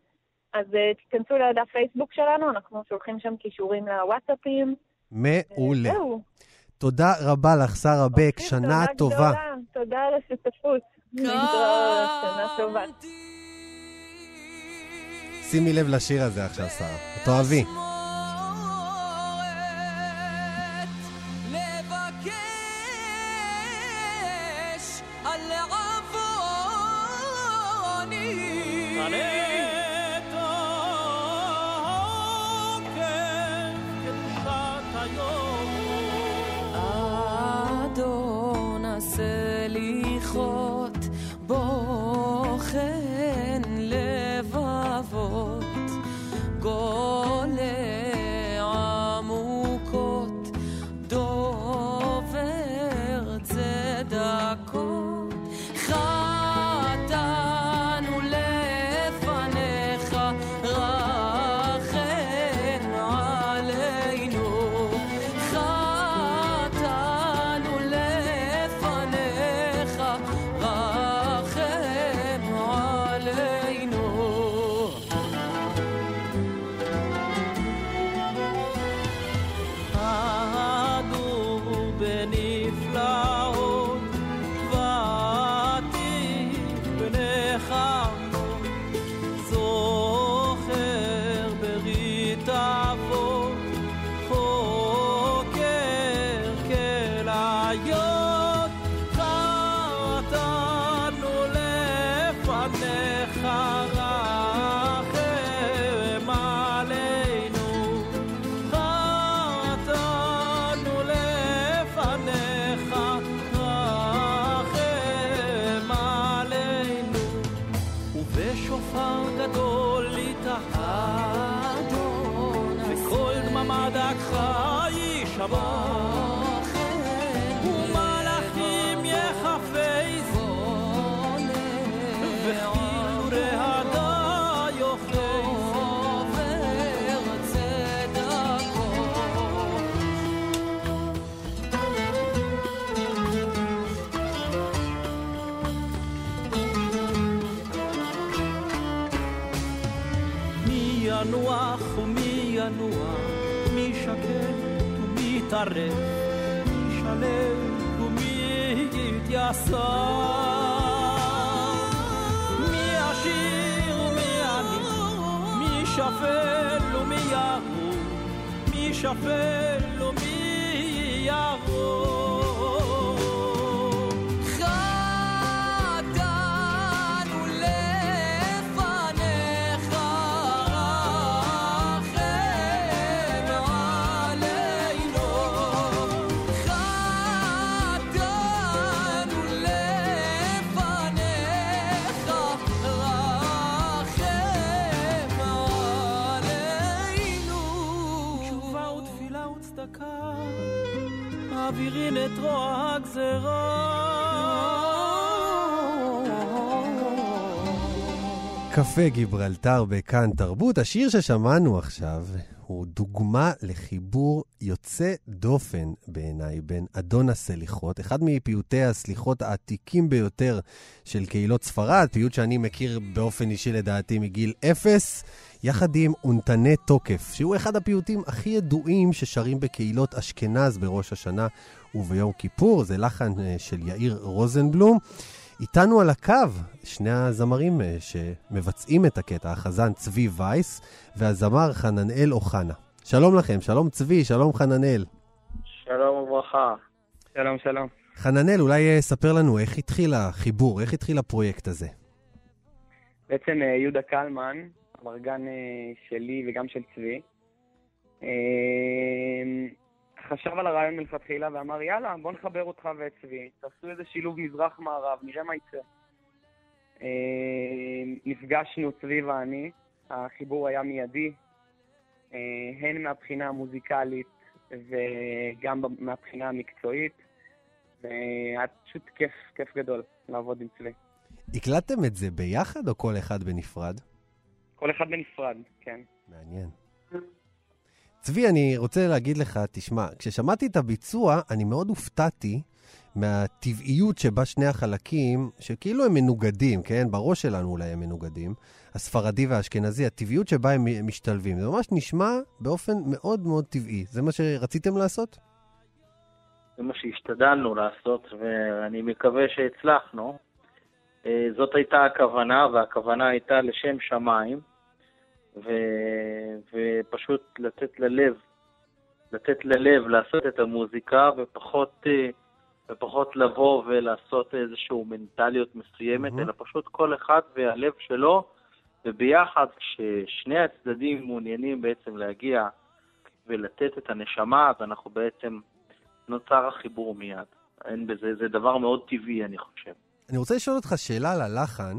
אז uh, תיכנסו לדף פייסבוק שלנו, אנחנו שולחים שם קישורים לוואטסאפים. מעולה. תודה רבה לך, שרה בק, שנה טובה. תודה על השותפות. שנה טובה. שימי לב לשיר הזה עכשיו, שרה. תאהבי. לבבות גולה ומי טרף, מי שלם ומי יתייסר. מי עשיר ומי עני, מי שפל ומי ירום, מי שפל קפה גיברלטר בכאן תרבות. השיר ששמענו עכשיו הוא דוגמה לחיבור יוצא דופן בעיניי בין אדון הסליחות, אחד מפיוטי הסליחות העתיקים ביותר של קהילות ספרד, פיוט שאני מכיר באופן אישי לדעתי מגיל אפס, יחד עם אונתני תוקף, שהוא אחד הפיוטים הכי ידועים ששרים בקהילות אשכנז בראש השנה וביום כיפור, זה לחן אה, של יאיר רוזנבלום. איתנו על הקו שני הזמרים אה, שמבצעים את הקטע, החזן צבי וייס והזמר חננאל אוחנה. שלום לכם, שלום צבי, שלום חננאל. שלום וברכה. שלום, שלום. חננאל, אולי אה, ספר לנו איך התחיל החיבור, איך התחיל הפרויקט הזה. בעצם אה, יהודה קלמן, המרגן אה, שלי וגם של צבי, חשב על הרעיון מלכתחילה ואמר, יאללה, בוא נחבר אותך ואת צבי, תעשו איזה שילוב מזרח-מערב, נראה מה יצא. אה, נפגשנו, צבי ואני, החיבור היה מיידי, אה, הן מהבחינה המוזיקלית וגם מהבחינה המקצועית, והיה פשוט כיף, כיף גדול לעבוד עם צבי. הקלטתם את זה ביחד או כל אחד בנפרד? כל אחד בנפרד, כן. מעניין. צבי, אני רוצה להגיד לך, תשמע, כששמעתי את הביצוע, אני מאוד הופתעתי מהטבעיות שבה שני החלקים, שכאילו הם מנוגדים, כן? בראש שלנו אולי הם מנוגדים, הספרדי והאשכנזי, הטבעיות שבה הם משתלבים. זה ממש נשמע באופן מאוד מאוד טבעי. זה מה שרציתם לעשות? זה מה שהשתדלנו לעשות, ואני מקווה שהצלחנו. אה, זאת הייתה הכוונה, והכוונה הייתה לשם שמיים, ו... ופשוט לתת ללב, לתת ללב לעשות את המוזיקה, ופחות, אה, ופחות לבוא ולעשות איזושהי מנטליות מסוימת, מהמם. אלא פשוט כל אחד והלב שלו, וביחד, כששני הצדדים מעוניינים בעצם להגיע ולתת את הנשמה, אז אנחנו בעצם, נוצר החיבור מיד. אין בזה, זה דבר מאוד טבעי, אני חושב. אני רוצה לשאול אותך שאלה על הלחן.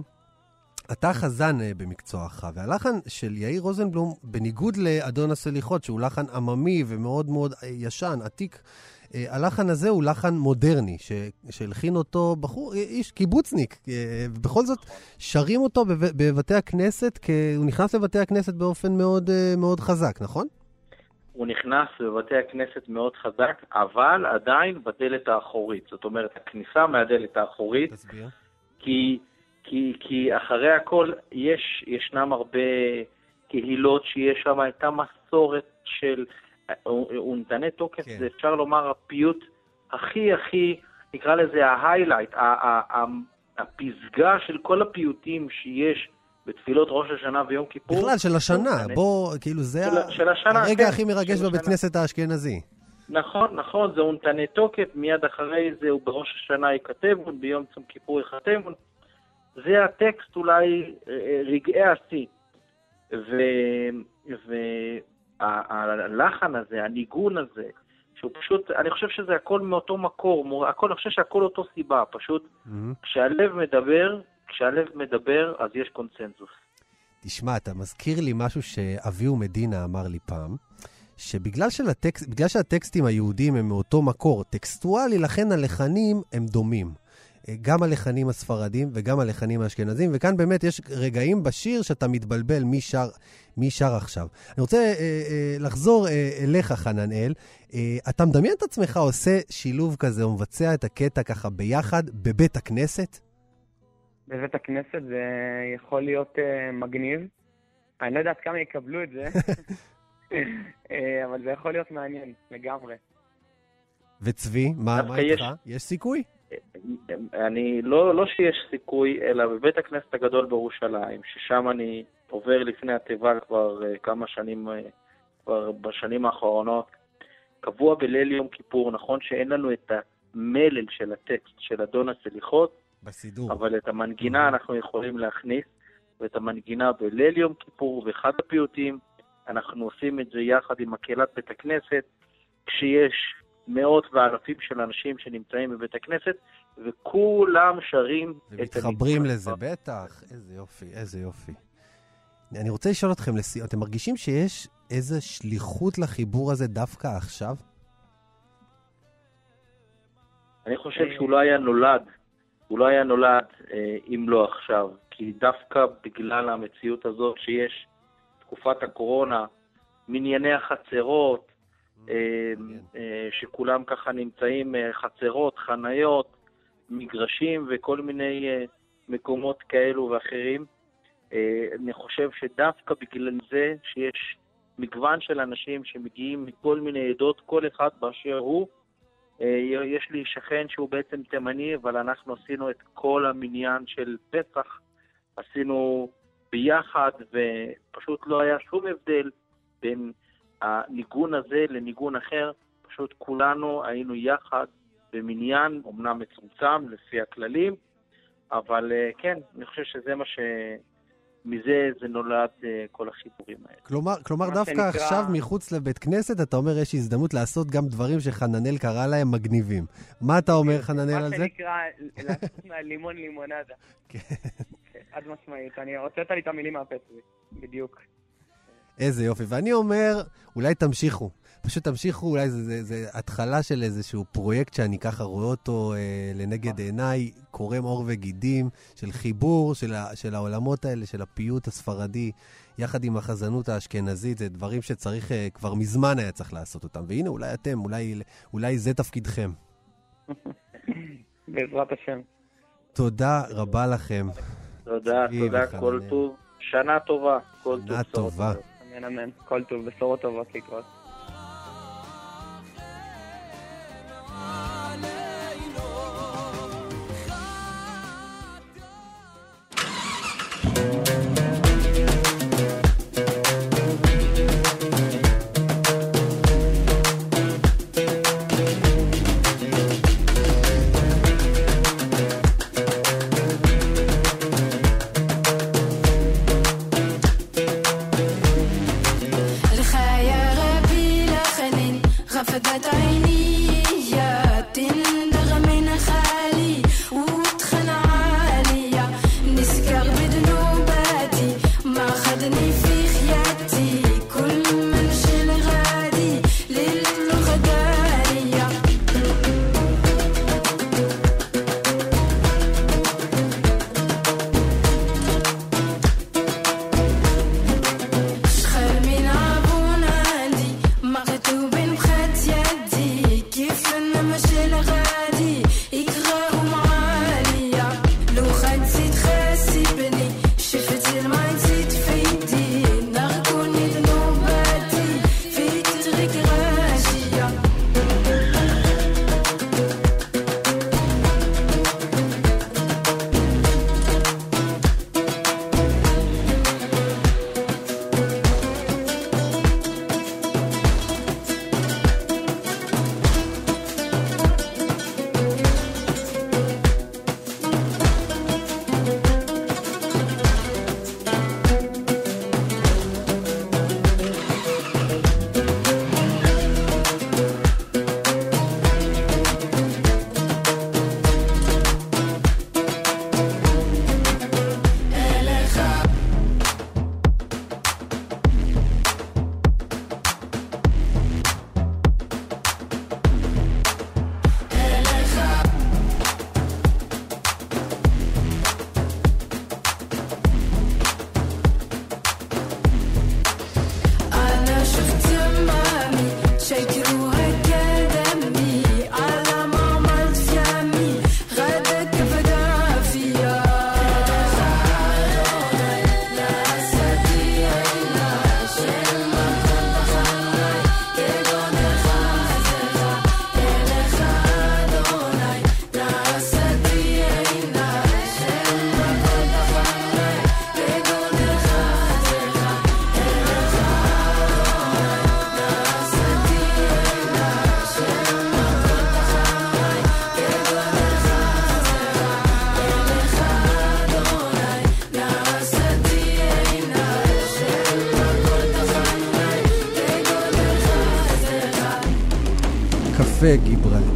אתה חזן אה, במקצועך, והלחן של יאיר רוזנבלום, בניגוד לאדון הסליחות, שהוא לחן עממי ומאוד מאוד אה, ישן, עתיק, אה, הלחן הזה הוא לחן מודרני, ש- שהלחין אותו בחור, איש קיבוצניק. ובכל זאת, שרים אותו בב- בבתי הכנסת, כי הוא נכנס לבתי הכנסת באופן מאוד, מאוד חזק, נכון? הוא נכנס בבתי הכנסת מאוד חזק, אבל עדיין בדלת האחורית. זאת אומרת, הכניסה מהדלת האחורית, תסביר. כי, כי, כי אחרי הכל יש, ישנם הרבה קהילות שיש שם, הייתה מסורת של הוא נתנה תוקף, כן. זה אפשר לומר הפיוט הכי הכי, נקרא לזה ההיילייט, הפסגה של כל הפיוטים שיש בתפילות ראש השנה ויום כיפור. בכלל, של השנה, נתנה- בוא, כאילו, זה של- ה- של השנה, הרגע כן, הכי מרגש בבית. כנסת האשכנזי. נכון, נכון, זה אונתני תוקף, מיד אחרי זה הוא בראש השנה ייכתבון, ביום צום כיפור ייכתבון. זה הטקסט אולי אה, אה, רגעי השיא. והלחן הזה, הניגון הזה, שהוא פשוט, אני חושב שזה הכל מאותו מקור, הכל, אני חושב שהכל אותו סיבה, פשוט מהמם. כשהלב מדבר, כשהלב מדבר, אז יש קונצנזוס. תשמע, אתה מזכיר לי משהו שאביהו מדינה אמר לי פעם, שבגלל שלטקסט, בגלל שהטקסטים היהודיים הם מאותו מקור טקסטואלי, לכן הלחנים הם דומים. אה, גם הלחנים הספרדים וגם הלחנים האשכנזים, וכאן באמת יש רגעים בשיר שאתה מתבלבל מי שר, מי שר עכשיו. אני רוצה אה, אה, לחזור אה, אליך, חננאל. אה, אתה מדמיין את עצמך עושה שילוב כזה, או מבצע את הקטע ככה ביחד בבית הכנסת? בבית הכנסת זה יכול להיות uh, מגניב. אני לא יודע עד כמה יקבלו את זה, (laughs) אה, אבל זה יכול להיות מעניין לגמרי. וצבי, מה, מה איתך? יש- יש סיכוי? אני, לא, לא שיש סיכוי, אלא בבית הכנסת הגדול בירושלים, ששם אני עובר לפני התיבה כבר אה, כמה שנים, אה, כבר בשנים האחרונות, קבוע בליל יום כיפור, נכון שאין לנו את המלל של הטקסט של אדון הסליחות, בסידור. אבל את המנגינה אנחנו יכולים להכניס, ואת המנגינה בליל יום כיפור ואחד הפיוטים, אנחנו עושים את זה יחד עם מקהלת בית הכנסת, כשיש מאות ואלפים של אנשים שנמצאים בבית הכנסת, וכולם שרים את ומתחברים הניגון לזה, הזה. בטח. איזה יופי, איזה יופי. אני רוצה לשאול אתכם לסיום, אתם מרגישים שיש איזו שליחות לחיבור הזה דווקא עכשיו? אני חושב שהוא לא היה נולד, הוא לא היה נולד אה, אם לא עכשיו, כי דווקא בגלל המציאות הזאת שיש תקופת הקורונה, מנייני החצרות, שכולם ככה נמצאים, אה, חצרות, חניות, מגרשים וכל מיני אה, מקומות כאלו ואחרים. אה, אני חושב שדווקא בגלל זה שיש מגוון של אנשים שמגיעים מכל מיני עדות, כל אחד באשר הוא, אה, יש לי שכן שהוא בעצם תימני, אבל אנחנו עשינו את כל המניין של פסח, עשינו ביחד, ופשוט לא היה שום הבדל בין הניגון הזה לניגון אחר, פשוט כולנו היינו יחד במניין, אמנם מצומצם לפי הכללים, אבל אה, כן, אני חושב שזה מה ש... מזה זה נולד אה, כל החיבורים האלה. כלומר, כלומר מה דווקא שנקרא- עכשיו מחוץ לבית כנסת, אתה אומר יש הזדמנות לעשות גם דברים שחננאל קרא להם מגניבים. מה אתה אומר, חננאל, על מה זה? שנקרא, (laughs) לעשות מהלימון לימונדה. כן. חד משמעית, אני הוצאת לי את המילים מהפה שלי, בדיוק. איזה יופי. ואני אומר, אולי תמשיכו. פשוט תמשיכו, אולי זה, זה, זה התחלה של איזשהו פרויקט שאני ככה רואה אותו אה, לנגד עיניי, קורם עור וגידים, של חיבור של, ה, של העולמות האלה, של הפיוט הספרדי, יחד עם החזנות האשכנזית, זה דברים שצריך, אה, כבר מזמן היה צריך לעשות אותם. והנה, אולי אתם, אולי, אולי זה תפקידכם. בעזרת השם. תודה רבה לכם. תודה, תודה. כל טוב. שנה טובה, כל טוב. שנה טובה. אמן אמן, כל טוב, בשורות טובות לקרות.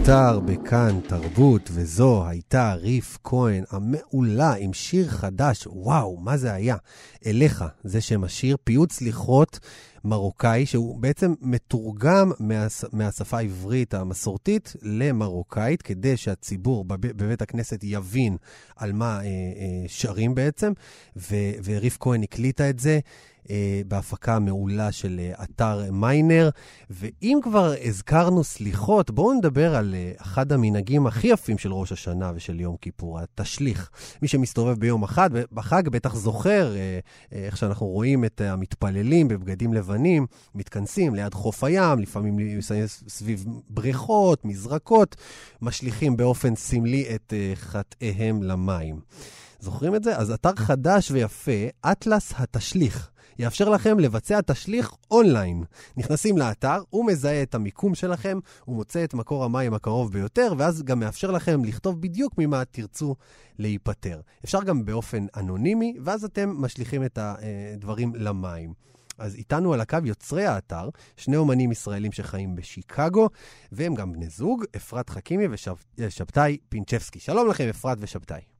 גיברלטר בכאן תרבות, וזו הייתה ריף כהן המעולה עם שיר חדש, וואו, מה זה היה? אליך, זה שם השיר, פיוט סליחות מרוקאי, שהוא בעצם מתורגם מהש... מהשפה העברית המסורתית למרוקאית, כדי שהציבור בב... בבית הכנסת יבין על מה אה, אה, שרים בעצם, ו... וריף כהן הקליטה את זה. אה, בהפקה המעולה של אה, אתר מיינר. ואם כבר הזכרנו סליחות, בואו נדבר על אה, אחד המנהגים הכי יפים של ראש השנה ושל יום כיפור, התשליך. מי שמסתובב ביום אחד, בחג בטח זוכר איך שאנחנו רואים את המתפללים בבגדים לבנים, מתכנסים ליד חוף הים, לפעמים סביב בריכות, מזרקות, משליכים באופן סמלי את חטאיהם למים. זוכרים את זה? אז אתר חדש ויפה, אטלס התשליך. יאפשר לכם לבצע תשליך אונליין. נכנסים לאתר, הוא מזהה את המיקום שלכם, הוא מוצא את מקור המים הקרוב ביותר, ואז גם מאפשר לכם לכתוב בדיוק ממה תרצו להיפטר. אפשר גם באופן אנונימי, ואז אתם משליכים את הדברים למים. אז איתנו על הקו יוצרי האתר, שני אומנים ישראלים שחיים בשיקגו, והם גם בני זוג, אפרת חכימי ושבתאי פינצ'בסקי. שלום לכם, אפרת ושבתאי.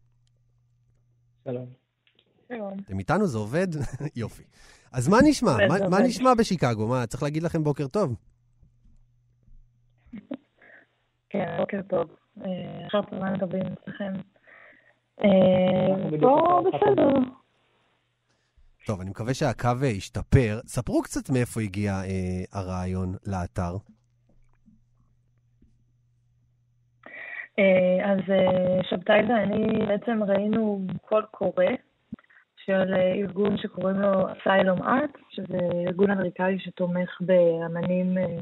שלום. שלום. אתם איתנו? זה עובד? (laughs) יופי. אז מה נשמע? מה, מה נשמע בשיקגו? מה, צריך להגיד לכם בוקר טוב? (laughs) כן, בוקר טוב. אה, אחר צהריים טובים אצלכם. אה, פה בסדר. טוב, אני מקווה שהקו ישתפר. ספרו קצת מאיפה הגיע אה, הרעיון לאתר. אה, אז אה, שבתאי ואני בעצם ראינו קול קורא של ארגון שקוראים לו אסיילום ארט, שזה ארגון אמריקאי שתומך באמנים אה,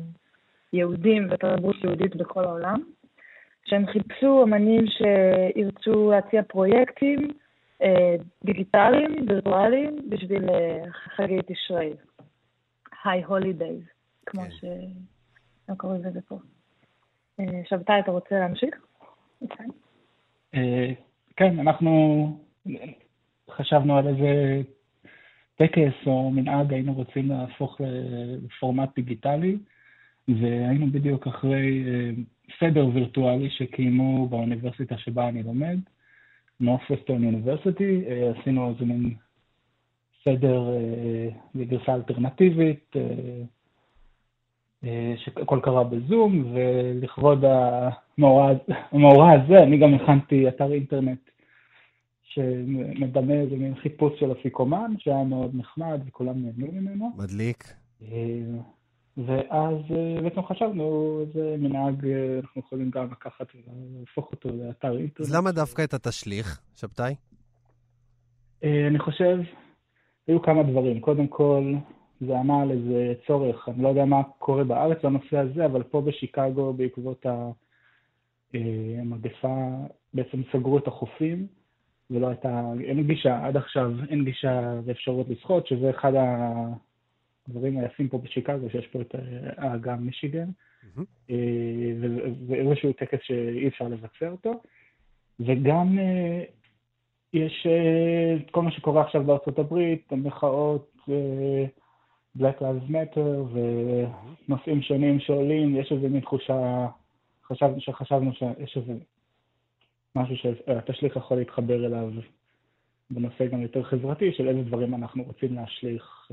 יהודים ותרבות יהודית בכל העולם, שהם חיפשו אמנים שירצו להציע פרויקטים אה, דיגיטליים, וירטואליים, בשביל אה, חגי תשרי. היי הולידייז, כמו כן. שהם קוראים לזה פה. שבתאי, אתה רוצה להמשיך? אה, כן, אנחנו חשבנו על איזה טקס או מנהג היינו רוצים להפוך לפורמט דיגיטלי, והיינו בדיוק אחרי אה, סדר וירטואלי שקיימו באוניברסיטה שבה אני לומד, Northwestern University, אה, עשינו איזה מין סדר בגרסה אלטרנטיבית, שהכל קרה בזום, ולכבוד המאורע הזה, אני גם הכנתי אתר אינטרנט שמדמה איזה מין חיפוש של אפיקומן, שהיה מאוד נחמד וכולם נהנו ממנו. מדליק. ואז בעצם חשבנו, איזה מנהג אנחנו יכולים גם לקחת ולהפוך אותו לאתר אינטרנט. אז למה דווקא את התשליך, שבתאי? אני חושב, היו כמה דברים. קודם כל, זה ענה על איזה צורך, אני לא יודע מה קורה בארץ בנושא הזה, אבל פה בשיקגו, בעקבות המגפה, בעצם סגרו את החופים, ולא הייתה, אין גישה, עד עכשיו אין גישה לאפשרות לשחות, שזה אחד הדברים היפים פה בשיקגו, שיש פה את האגם מישיגן, ואיזשהו טקס שאי אפשר לבצע אותו. וגם יש כל מה שקורה עכשיו בארצות הברית, המחאות, Black Lives Matter ונושאים שונים שעולים, יש איזה מין תחושה, חשב, שחשבנו שיש איזה משהו שהתשליך יכול להתחבר אליו בנושא גם יותר חברתי, של איזה דברים אנחנו רוצים להשליך,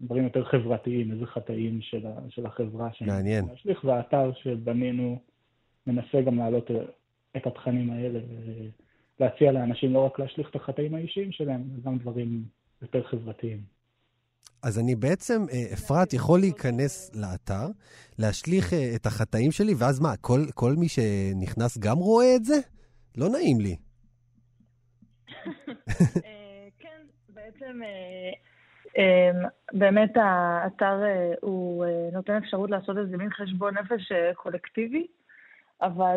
דברים יותר חברתיים, איזה חטאים של, של החברה. מעניין. להשליך, והאתר שבנינו מנסה גם להעלות את התכנים האלה ולהציע לאנשים לא רק להשליך את החטאים האישיים שלהם, גם דברים יותר חברתיים. אז אני בעצם, אפרת, יכול להיכנס לאתר, להשליך את החטאים שלי, ואז מה, כל, כל מי שנכנס גם רואה את זה? לא נעים לי. (laughs) כן, בעצם באמת האתר הוא נותן אפשרות לעשות איזה מין חשבון נפש קולקטיבי, אבל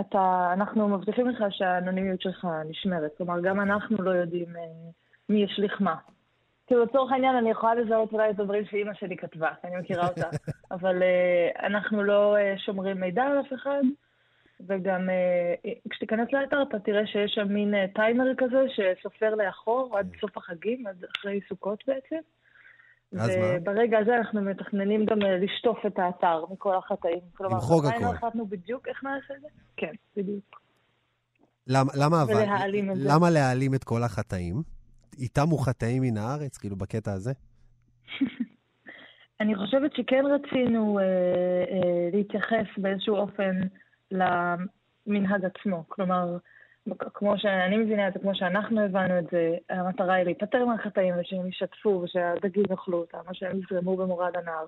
אתה, אנחנו מבטיחים לך שהאנונימיות שלך נשמרת. כלומר, גם אנחנו לא יודעים מי ישליך מה. לצורך העניין, אני יכולה לזהות אולי את הדברים שאימא שלי כתבה, אני מכירה אותה, (laughs) אבל uh, אנחנו לא uh, שומרים מידע על אף אחד, וגם uh, כשתיכנס לאתר אתה תראה שיש שם מין uh, טיימר כזה שסופר לאחור עד סוף החגים, עד אחרי סוכות בעצם, אז מה? וברגע הזה אנחנו מתכננים גם לשטוף את האתר מכל החטאים. כלומר, למחוק לא הכל. החלטנו בדיוק איך נעשה את זה. כן, בדיוק. למה, למה אבל? למה להעלים את כל החטאים? איתם חטאים מן הארץ, כאילו בקטע הזה? (laughs) אני חושבת שכן רצינו אה, אה, להתייחס באיזשהו אופן למנהג עצמו. כלומר, כמו שאני מבינה את זה, כמו שאנחנו הבנו את זה, המטרה היא להיפטר מהחטאים ושהם ישתפו ושהדגים יאכלו אותם, או שהם יזרמו במורד הנהר.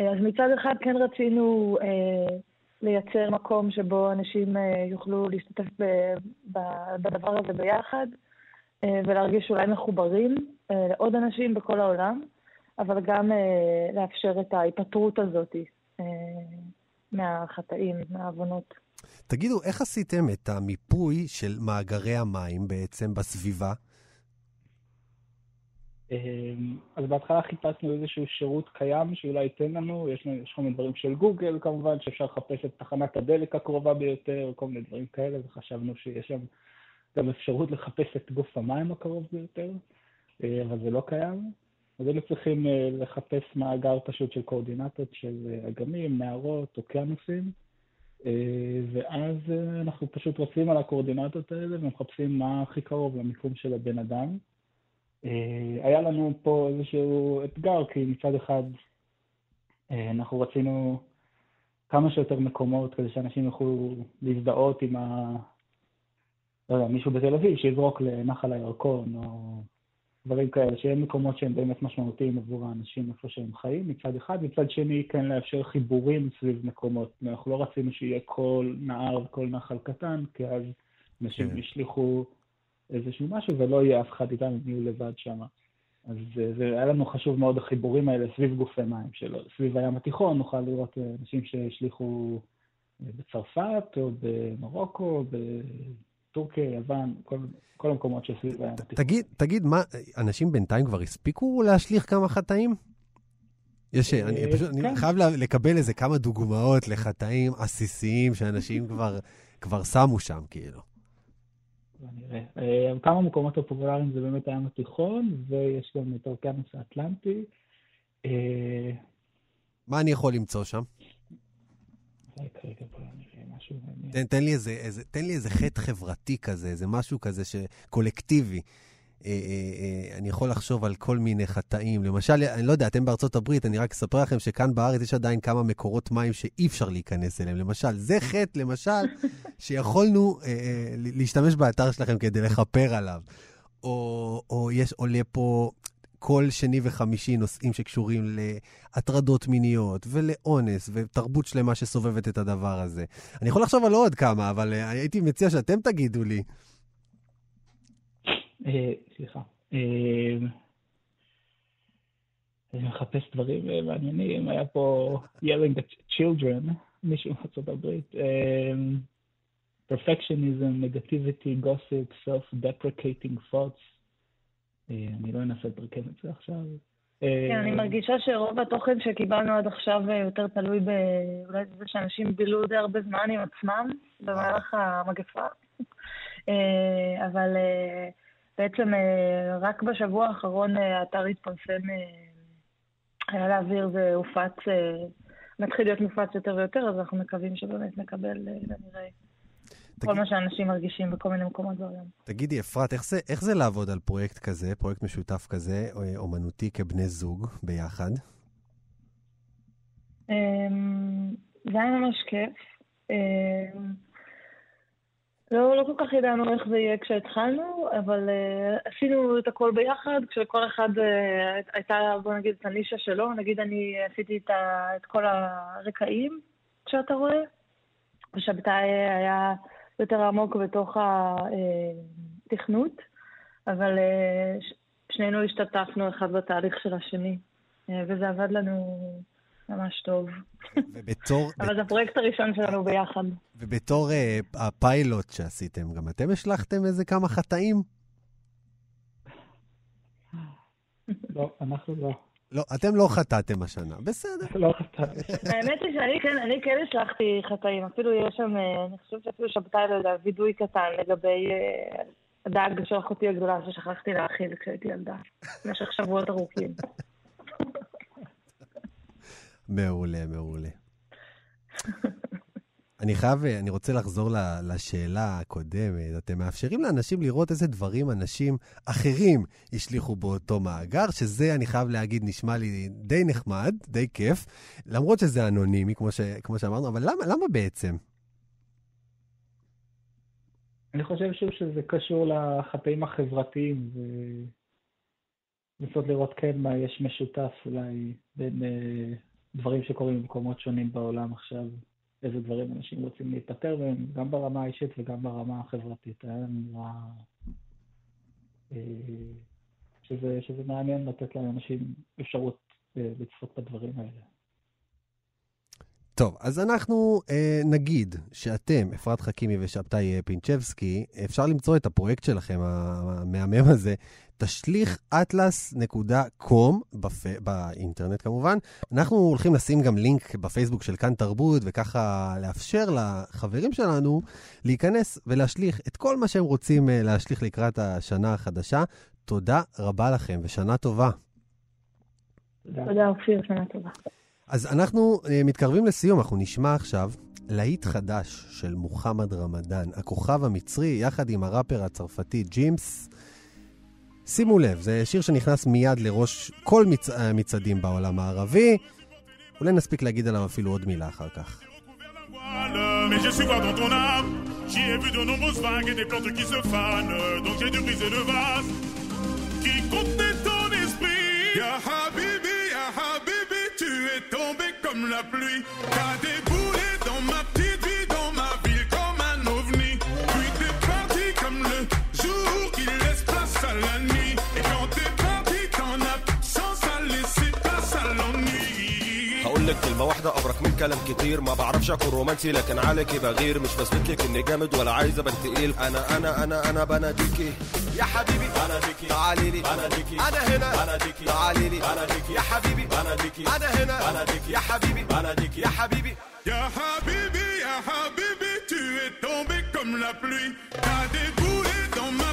אה, אז מצד אחד כן רצינו אה, לייצר מקום שבו אנשים אה, יוכלו להשתתף ב- ב- בדבר הזה ביחד, ולהרגיש אולי מחוברים אה, לעוד אנשים בכל העולם, אבל גם אה, לאפשר את ההיפטרות הזאת אה, מהחטאים, מהעוונות. תגידו, איך עשיתם את המיפוי של מאגרי המים בעצם בסביבה? אמ, אז בהתחלה חיפשנו איזשהו שירות קיים שאולי ייתן לנו, יש לנו- יש כל מיני דברים של גוגל כמובן, שאפשר לחפש את תחנת הדלק הקרובה ביותר, כל מיני דברים כאלה, וחשבנו שיש שם גם אפשרות לחפש את גוף המים הקרוב ביותר, אה, אבל זה לא קיים. אז היינו צריכים אה, לחפש מאגר פשוט של קואורדינטות של אה, אגמים, נהרות, אוקיינוסים, ואז אנחנו פשוט רצים על הקואורדינטות האלה ומחפשים מה הכי קרוב למיקום של הבן אדם. היה לנו פה איזשהו אתגר, כי מצד אחד אנחנו רצינו כמה שיותר מקומות כדי שאנשים יוכלו להזדהות עם ה... לא יודע, מישהו בתל אביב שיזרוק לנחל הירקון, או דברים כאלה, שיהיה מקומות שהם באמת משמעותיים עבור האנשים איפה שהם חיים, מצד אחד. מצד שני, כן לאפשר חיבורים סביב מקומות. אנחנו לא רצינו שיהיה כל נהר וכל נחל קטן, כי אז אנשים כן. ישליכו איזשהו משהו ולא יהיה אף אחד איתם, יהיו לבד שם. אז אה, זה היה לנו חשוב מאוד החיבורים האלה סביב גופי מים, שלא, סביב הים התיכון נוכל לראות אה, אנשים שהשליכו אה, בצרפת או במרוקו, בטורקיה, יוון, כל, כל המקומות שסביב הים התיכון. תגיד, תגיד, מה, אנשים בינתיים כבר הספיקו להשליך כמה חטאים? יש, אה, אני פשוט, אני כן. חייב לקבל איזה כמה דוגמאות לחטאים עסיסיים שאנשים (laughs) כבר, כבר שמו שם, כאילו. נראה. אה, כמה מקומות הפופולריים זה באמת הים התיכון, ויש גם את האוקיינוס האטלנטי. אה, מה אני יכול למצוא שם? אולי כרגע בוא נראה משהו מעניין. תן, תן, לי איזה, איזה, תן לי איזה חטא חברתי כזה, איזה משהו כזה שקולקטיבי. אה, אה, אה, אני יכול לחשוב על כל מיני חטאים. למשל, אני לא יודע, אתם בארצות הברית, אני רק אספר לכם שכאן בארץ יש עדיין כמה מקורות מים שאי אפשר להיכנס אליהם. למשל, זה חטא, למשל, שיכולנו אה, אה, להשתמש באתר שלכם כדי לכפר עליו. או, או יש, עולה פה כל שני וחמישי נושאים שקשורים להטרדות מיניות ולאונס ותרבות שלמה שסובבת את הדבר הזה. אני יכול לחשוב על עוד כמה, אבל אה, הייתי מציע שאתם תגידו לי. אה, סליחה. אה, אני מחפש דברים מעניינים, היה פה yelling at children, מישהו מארצות הברית. perfectionism, negativity, gossip, self-deprecating thoughts. אה, אני לא אנסה לתרגם את זה עכשיו. אה, כן, אני מרגישה שרוב התוכן שקיבלנו עד עכשיו אה, יותר תלוי אולי בזה שאנשים בילו די הרבה זמן עם עצמם במהלך המגפה. אה, אבל אה, בעצם אה, רק בשבוע האחרון אה, האתר התפרסם, אה, היה לאוויר והופץ, אה, מתחיל להיות מופץ יותר ויותר, אז אנחנו מקווים שבאמת נקבל, אה, ונראה כל מה שאנשים מרגישים בכל מיני מקומות בעולם. תגידי, אפרת, איך זה, איך זה לעבוד על פרויקט כזה, פרויקט משותף כזה, אה, אומנותי כבני זוג ביחד? אמ, זה היה ממש כיף. אמ, לא, לא כל כך ידענו איך זה יהיה כשהתחלנו, אבל uh, עשינו את הכל ביחד, כשלכל אחד uh, הייתה, בוא נגיד, את הנישה שלו. נגיד אני עשיתי את, ה, את כל הרקעים שאתה רואה, ושבתאי היה יותר עמוק בתוך התכנות, אבל ש- שנינו השתתפנו אחד בתהליך של השני, uh, וזה עבד לנו ממש טוב. ובתור, (laughs) אבל זה הפרויקט הראשון שלנו ביחד. ובתור אה, הפיילוט שעשיתם, גם אתם השלכתם איזה כמה חטאים? לא, אנחנו לא. לא, אתם לא חטאתם השנה, בסדר. לא חטאתם. האמת היא שאני כן אני כן השלכתי חטאים, אפילו יש שם, אה, אני חושבת שאפילו שבתאי לא יודע, וידוי קטן לגבי אה, הדג של אחותי הגדולה ששכחתי להאכיל כשהייתי ילדה, במשך שבועות ארוכים. מעולה, מעולה. אני חייב, אני רוצה לחזור לשאלה הקודמת. אתם מאפשרים לאנשים לראות איזה דברים אנשים אחרים השליכו באותו מאגר, שזה, אני חייב להגיד, נשמע לי די נחמד, די כיף, למרות שזה אנונימי, כמו, ש, כמו שאמרנו, אבל למה, למה בעצם? אני חושב שוב שזה קשור לחטאים החברתיים, ולנסות לראות כן מה יש משותף אולי בין אה, דברים שקורים במקומות שונים בעולם עכשיו, איזה דברים אנשים רוצים להיפטר מהם, גם ברמה האישית וגם ברמה החברתית. היה נראה אה, שזה, שזה מעניין לתת לאנשים אפשרות אה, לצפות בדברים האלה. טוב, אז אנחנו אה, נגיד שאתם, אפרת חכימי ושבתאי אה, פינצ'בסקי, אפשר למצוא את הפרויקט שלכם, המהמם הזה, תשליך-אטלס.com, בפ... באינטרנט כמובן. אנחנו הולכים לשים גם לינק בפייסבוק של כאן תרבות, וככה לאפשר לחברים שלנו להיכנס ולהשליך את כל מה שהם רוצים אה, להשליך לקראת השנה החדשה. תודה רבה לכם ושנה טובה. תודה, אופיר, שנה טובה. אז אנחנו uh, מתקרבים לסיום, אנחנו נשמע עכשיו להיט חדש של מוחמד רמדאן, הכוכב המצרי, יחד עם הראפר הצרפתי ג'ימס. שימו לב, זה שיר שנכנס מיד לראש כל מצ... המצעדים בעולם הערבי. אולי נספיק להגיד עליו אפילו עוד מילה אחר כך. Mais j'ai su voir dans ton âme, j'y ai vu de nombreuses vagues et des plantes qui se fanent. Donc j'ai dû briser le vase qui contenait ton esprit. Tombé comme la pluie. T'as déboulé dans ma هقول لك كلمة واحدة أبرك من كلام كتير. ما بعرفش أكون رومانسي لكن عليكي بغير. مش بثبت لك إني جامد ولا عايز أبان تقيل. أنا أنا أنا أنا بناديكي. يا حبيبي بناديكي. تعالي لي. بناديكي. أنا هنا. بناديكي. تعالي لي. بناديكي. يا حبيبي. بناديكي. أنا هنا. بناديكي. يا حبيبي. بناديكي. يا حبيبي. Ya Habibi, Ya Habibi, tu es tombé comme la pluie. T'as déboulé dans ma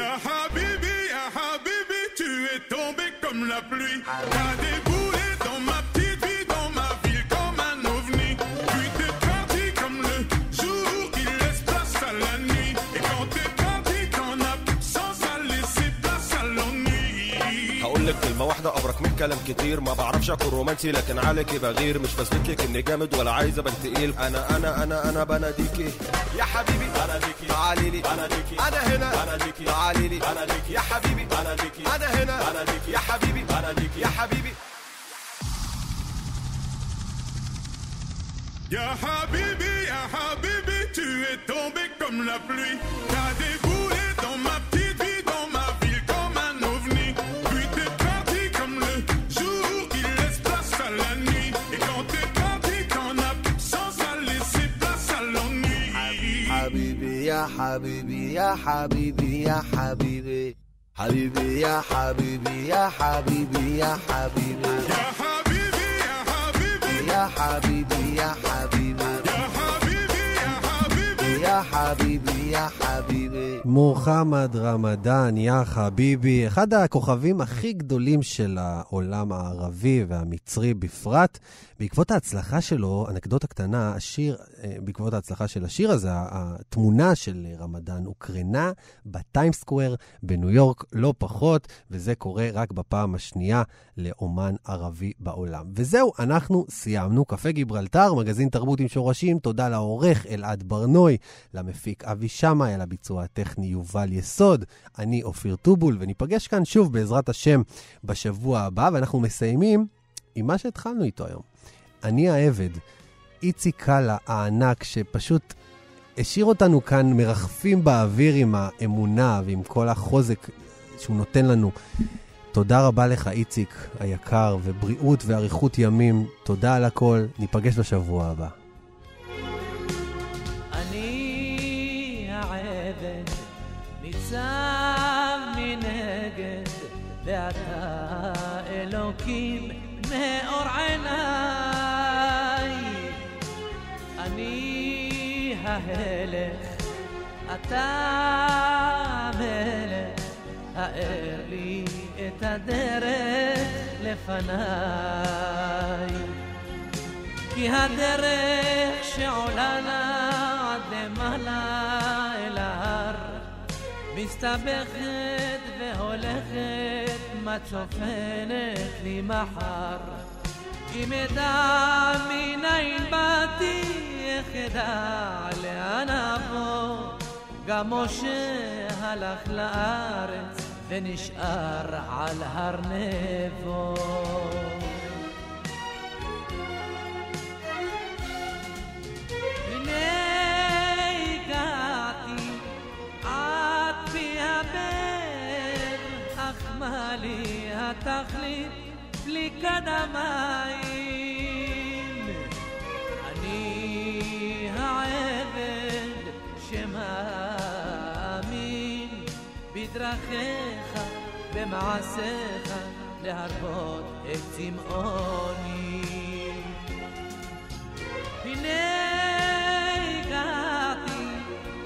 Ya Habibi, Ya Habibi, tu es tombé comme la pluie. كلمة واحدة أبرك من كلام كتير. ما بعرفش أكون رومانسي لكن عليكي بغير. مش بثبت لك إني جامد ولا عايز أبان تقيل. أنا أنا أنا أنا بناديكي يا حبيبي بناديكي تعالي لي. بناديكي أنا هنا. بناديكي تعالي لي. بناديكي يا حبيبي. بناديكي أنا هنا. بناديكي يا حبيبي. بناديكي يا حبيبي. Ya Habibi, Ya Habibi, tu es tombé comme la pluie. T'as déboulé dans ma يا حبيبي يا حبيبي يا حبيبي. حبيبي يا حبيبي يا حبيبي يا حبيبي. Ya Habibi, يا حبيبي. يا حبيبي Ya Habibi, Ya Habibi. يا حبيبي יא חביבי. מוחמד רמדאן, יא חביבי, אחד הכוכבים הכי גדולים של העולם הערבי והמצרי בפרט. בעקבות ההצלחה שלו, אנקדוטה קטנה, השיר, אה, בעקבות ההצלחה של השיר הזה, התמונה של רמדאן הוקרנה בטיימסקוויר בניו יורק, לא פחות, וזה קורה רק בפעם השנייה לאומן ערבי בעולם. וזהו, אנחנו סיימנו. קפה גיברלטר, מגזין תרבות עם שורשים, תודה לעורך אלעד ברנוי, למפיק אבי שמאי, על הביצוע הטכני יובל יסוד. אני אופיר טובול, וניפגש כאן שוב בעזרת השם בשבוע הבא, ואנחנו מסיימים עם מה שהתחלנו איתו היום. אני העבד, איציק קאלה הענק, שפשוט השאיר אותנו כאן מרחפים באוויר עם האמונה ועם כל החוזק שהוא נותן לנו. תודה רבה לך, איציק היקר, ובריאות ואריכות ימים. תודה על הכל, ניפגש בשבוע הבא. ואתה אלוקים מאור עיניי. אני ההלך, אתה המלך, האר לי את הדרך לפניי. כי הדרך שעולה לה עד למעלה אל ההר מסתבכת והולכת מה צופנת לי מחר? אם אדע מניין באתי איך אדע לאן אבוא גם משה הלך לארץ ונשאר על הר נבו לי התכלית בלי כד המים? אני העבד שמאמין בדרכיך, במעשיך, להרבות את צמאוני. הנה הגעתי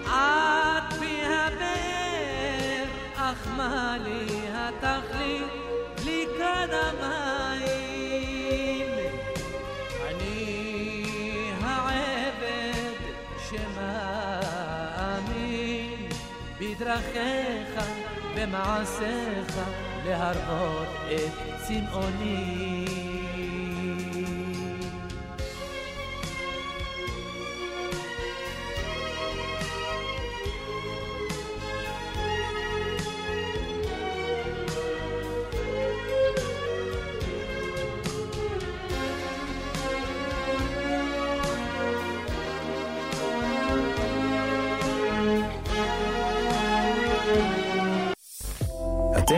עד מה לי התכלית כד המים? אני העבד שמאמין בדרכיך, במעשיך, להרבות את צמאוני.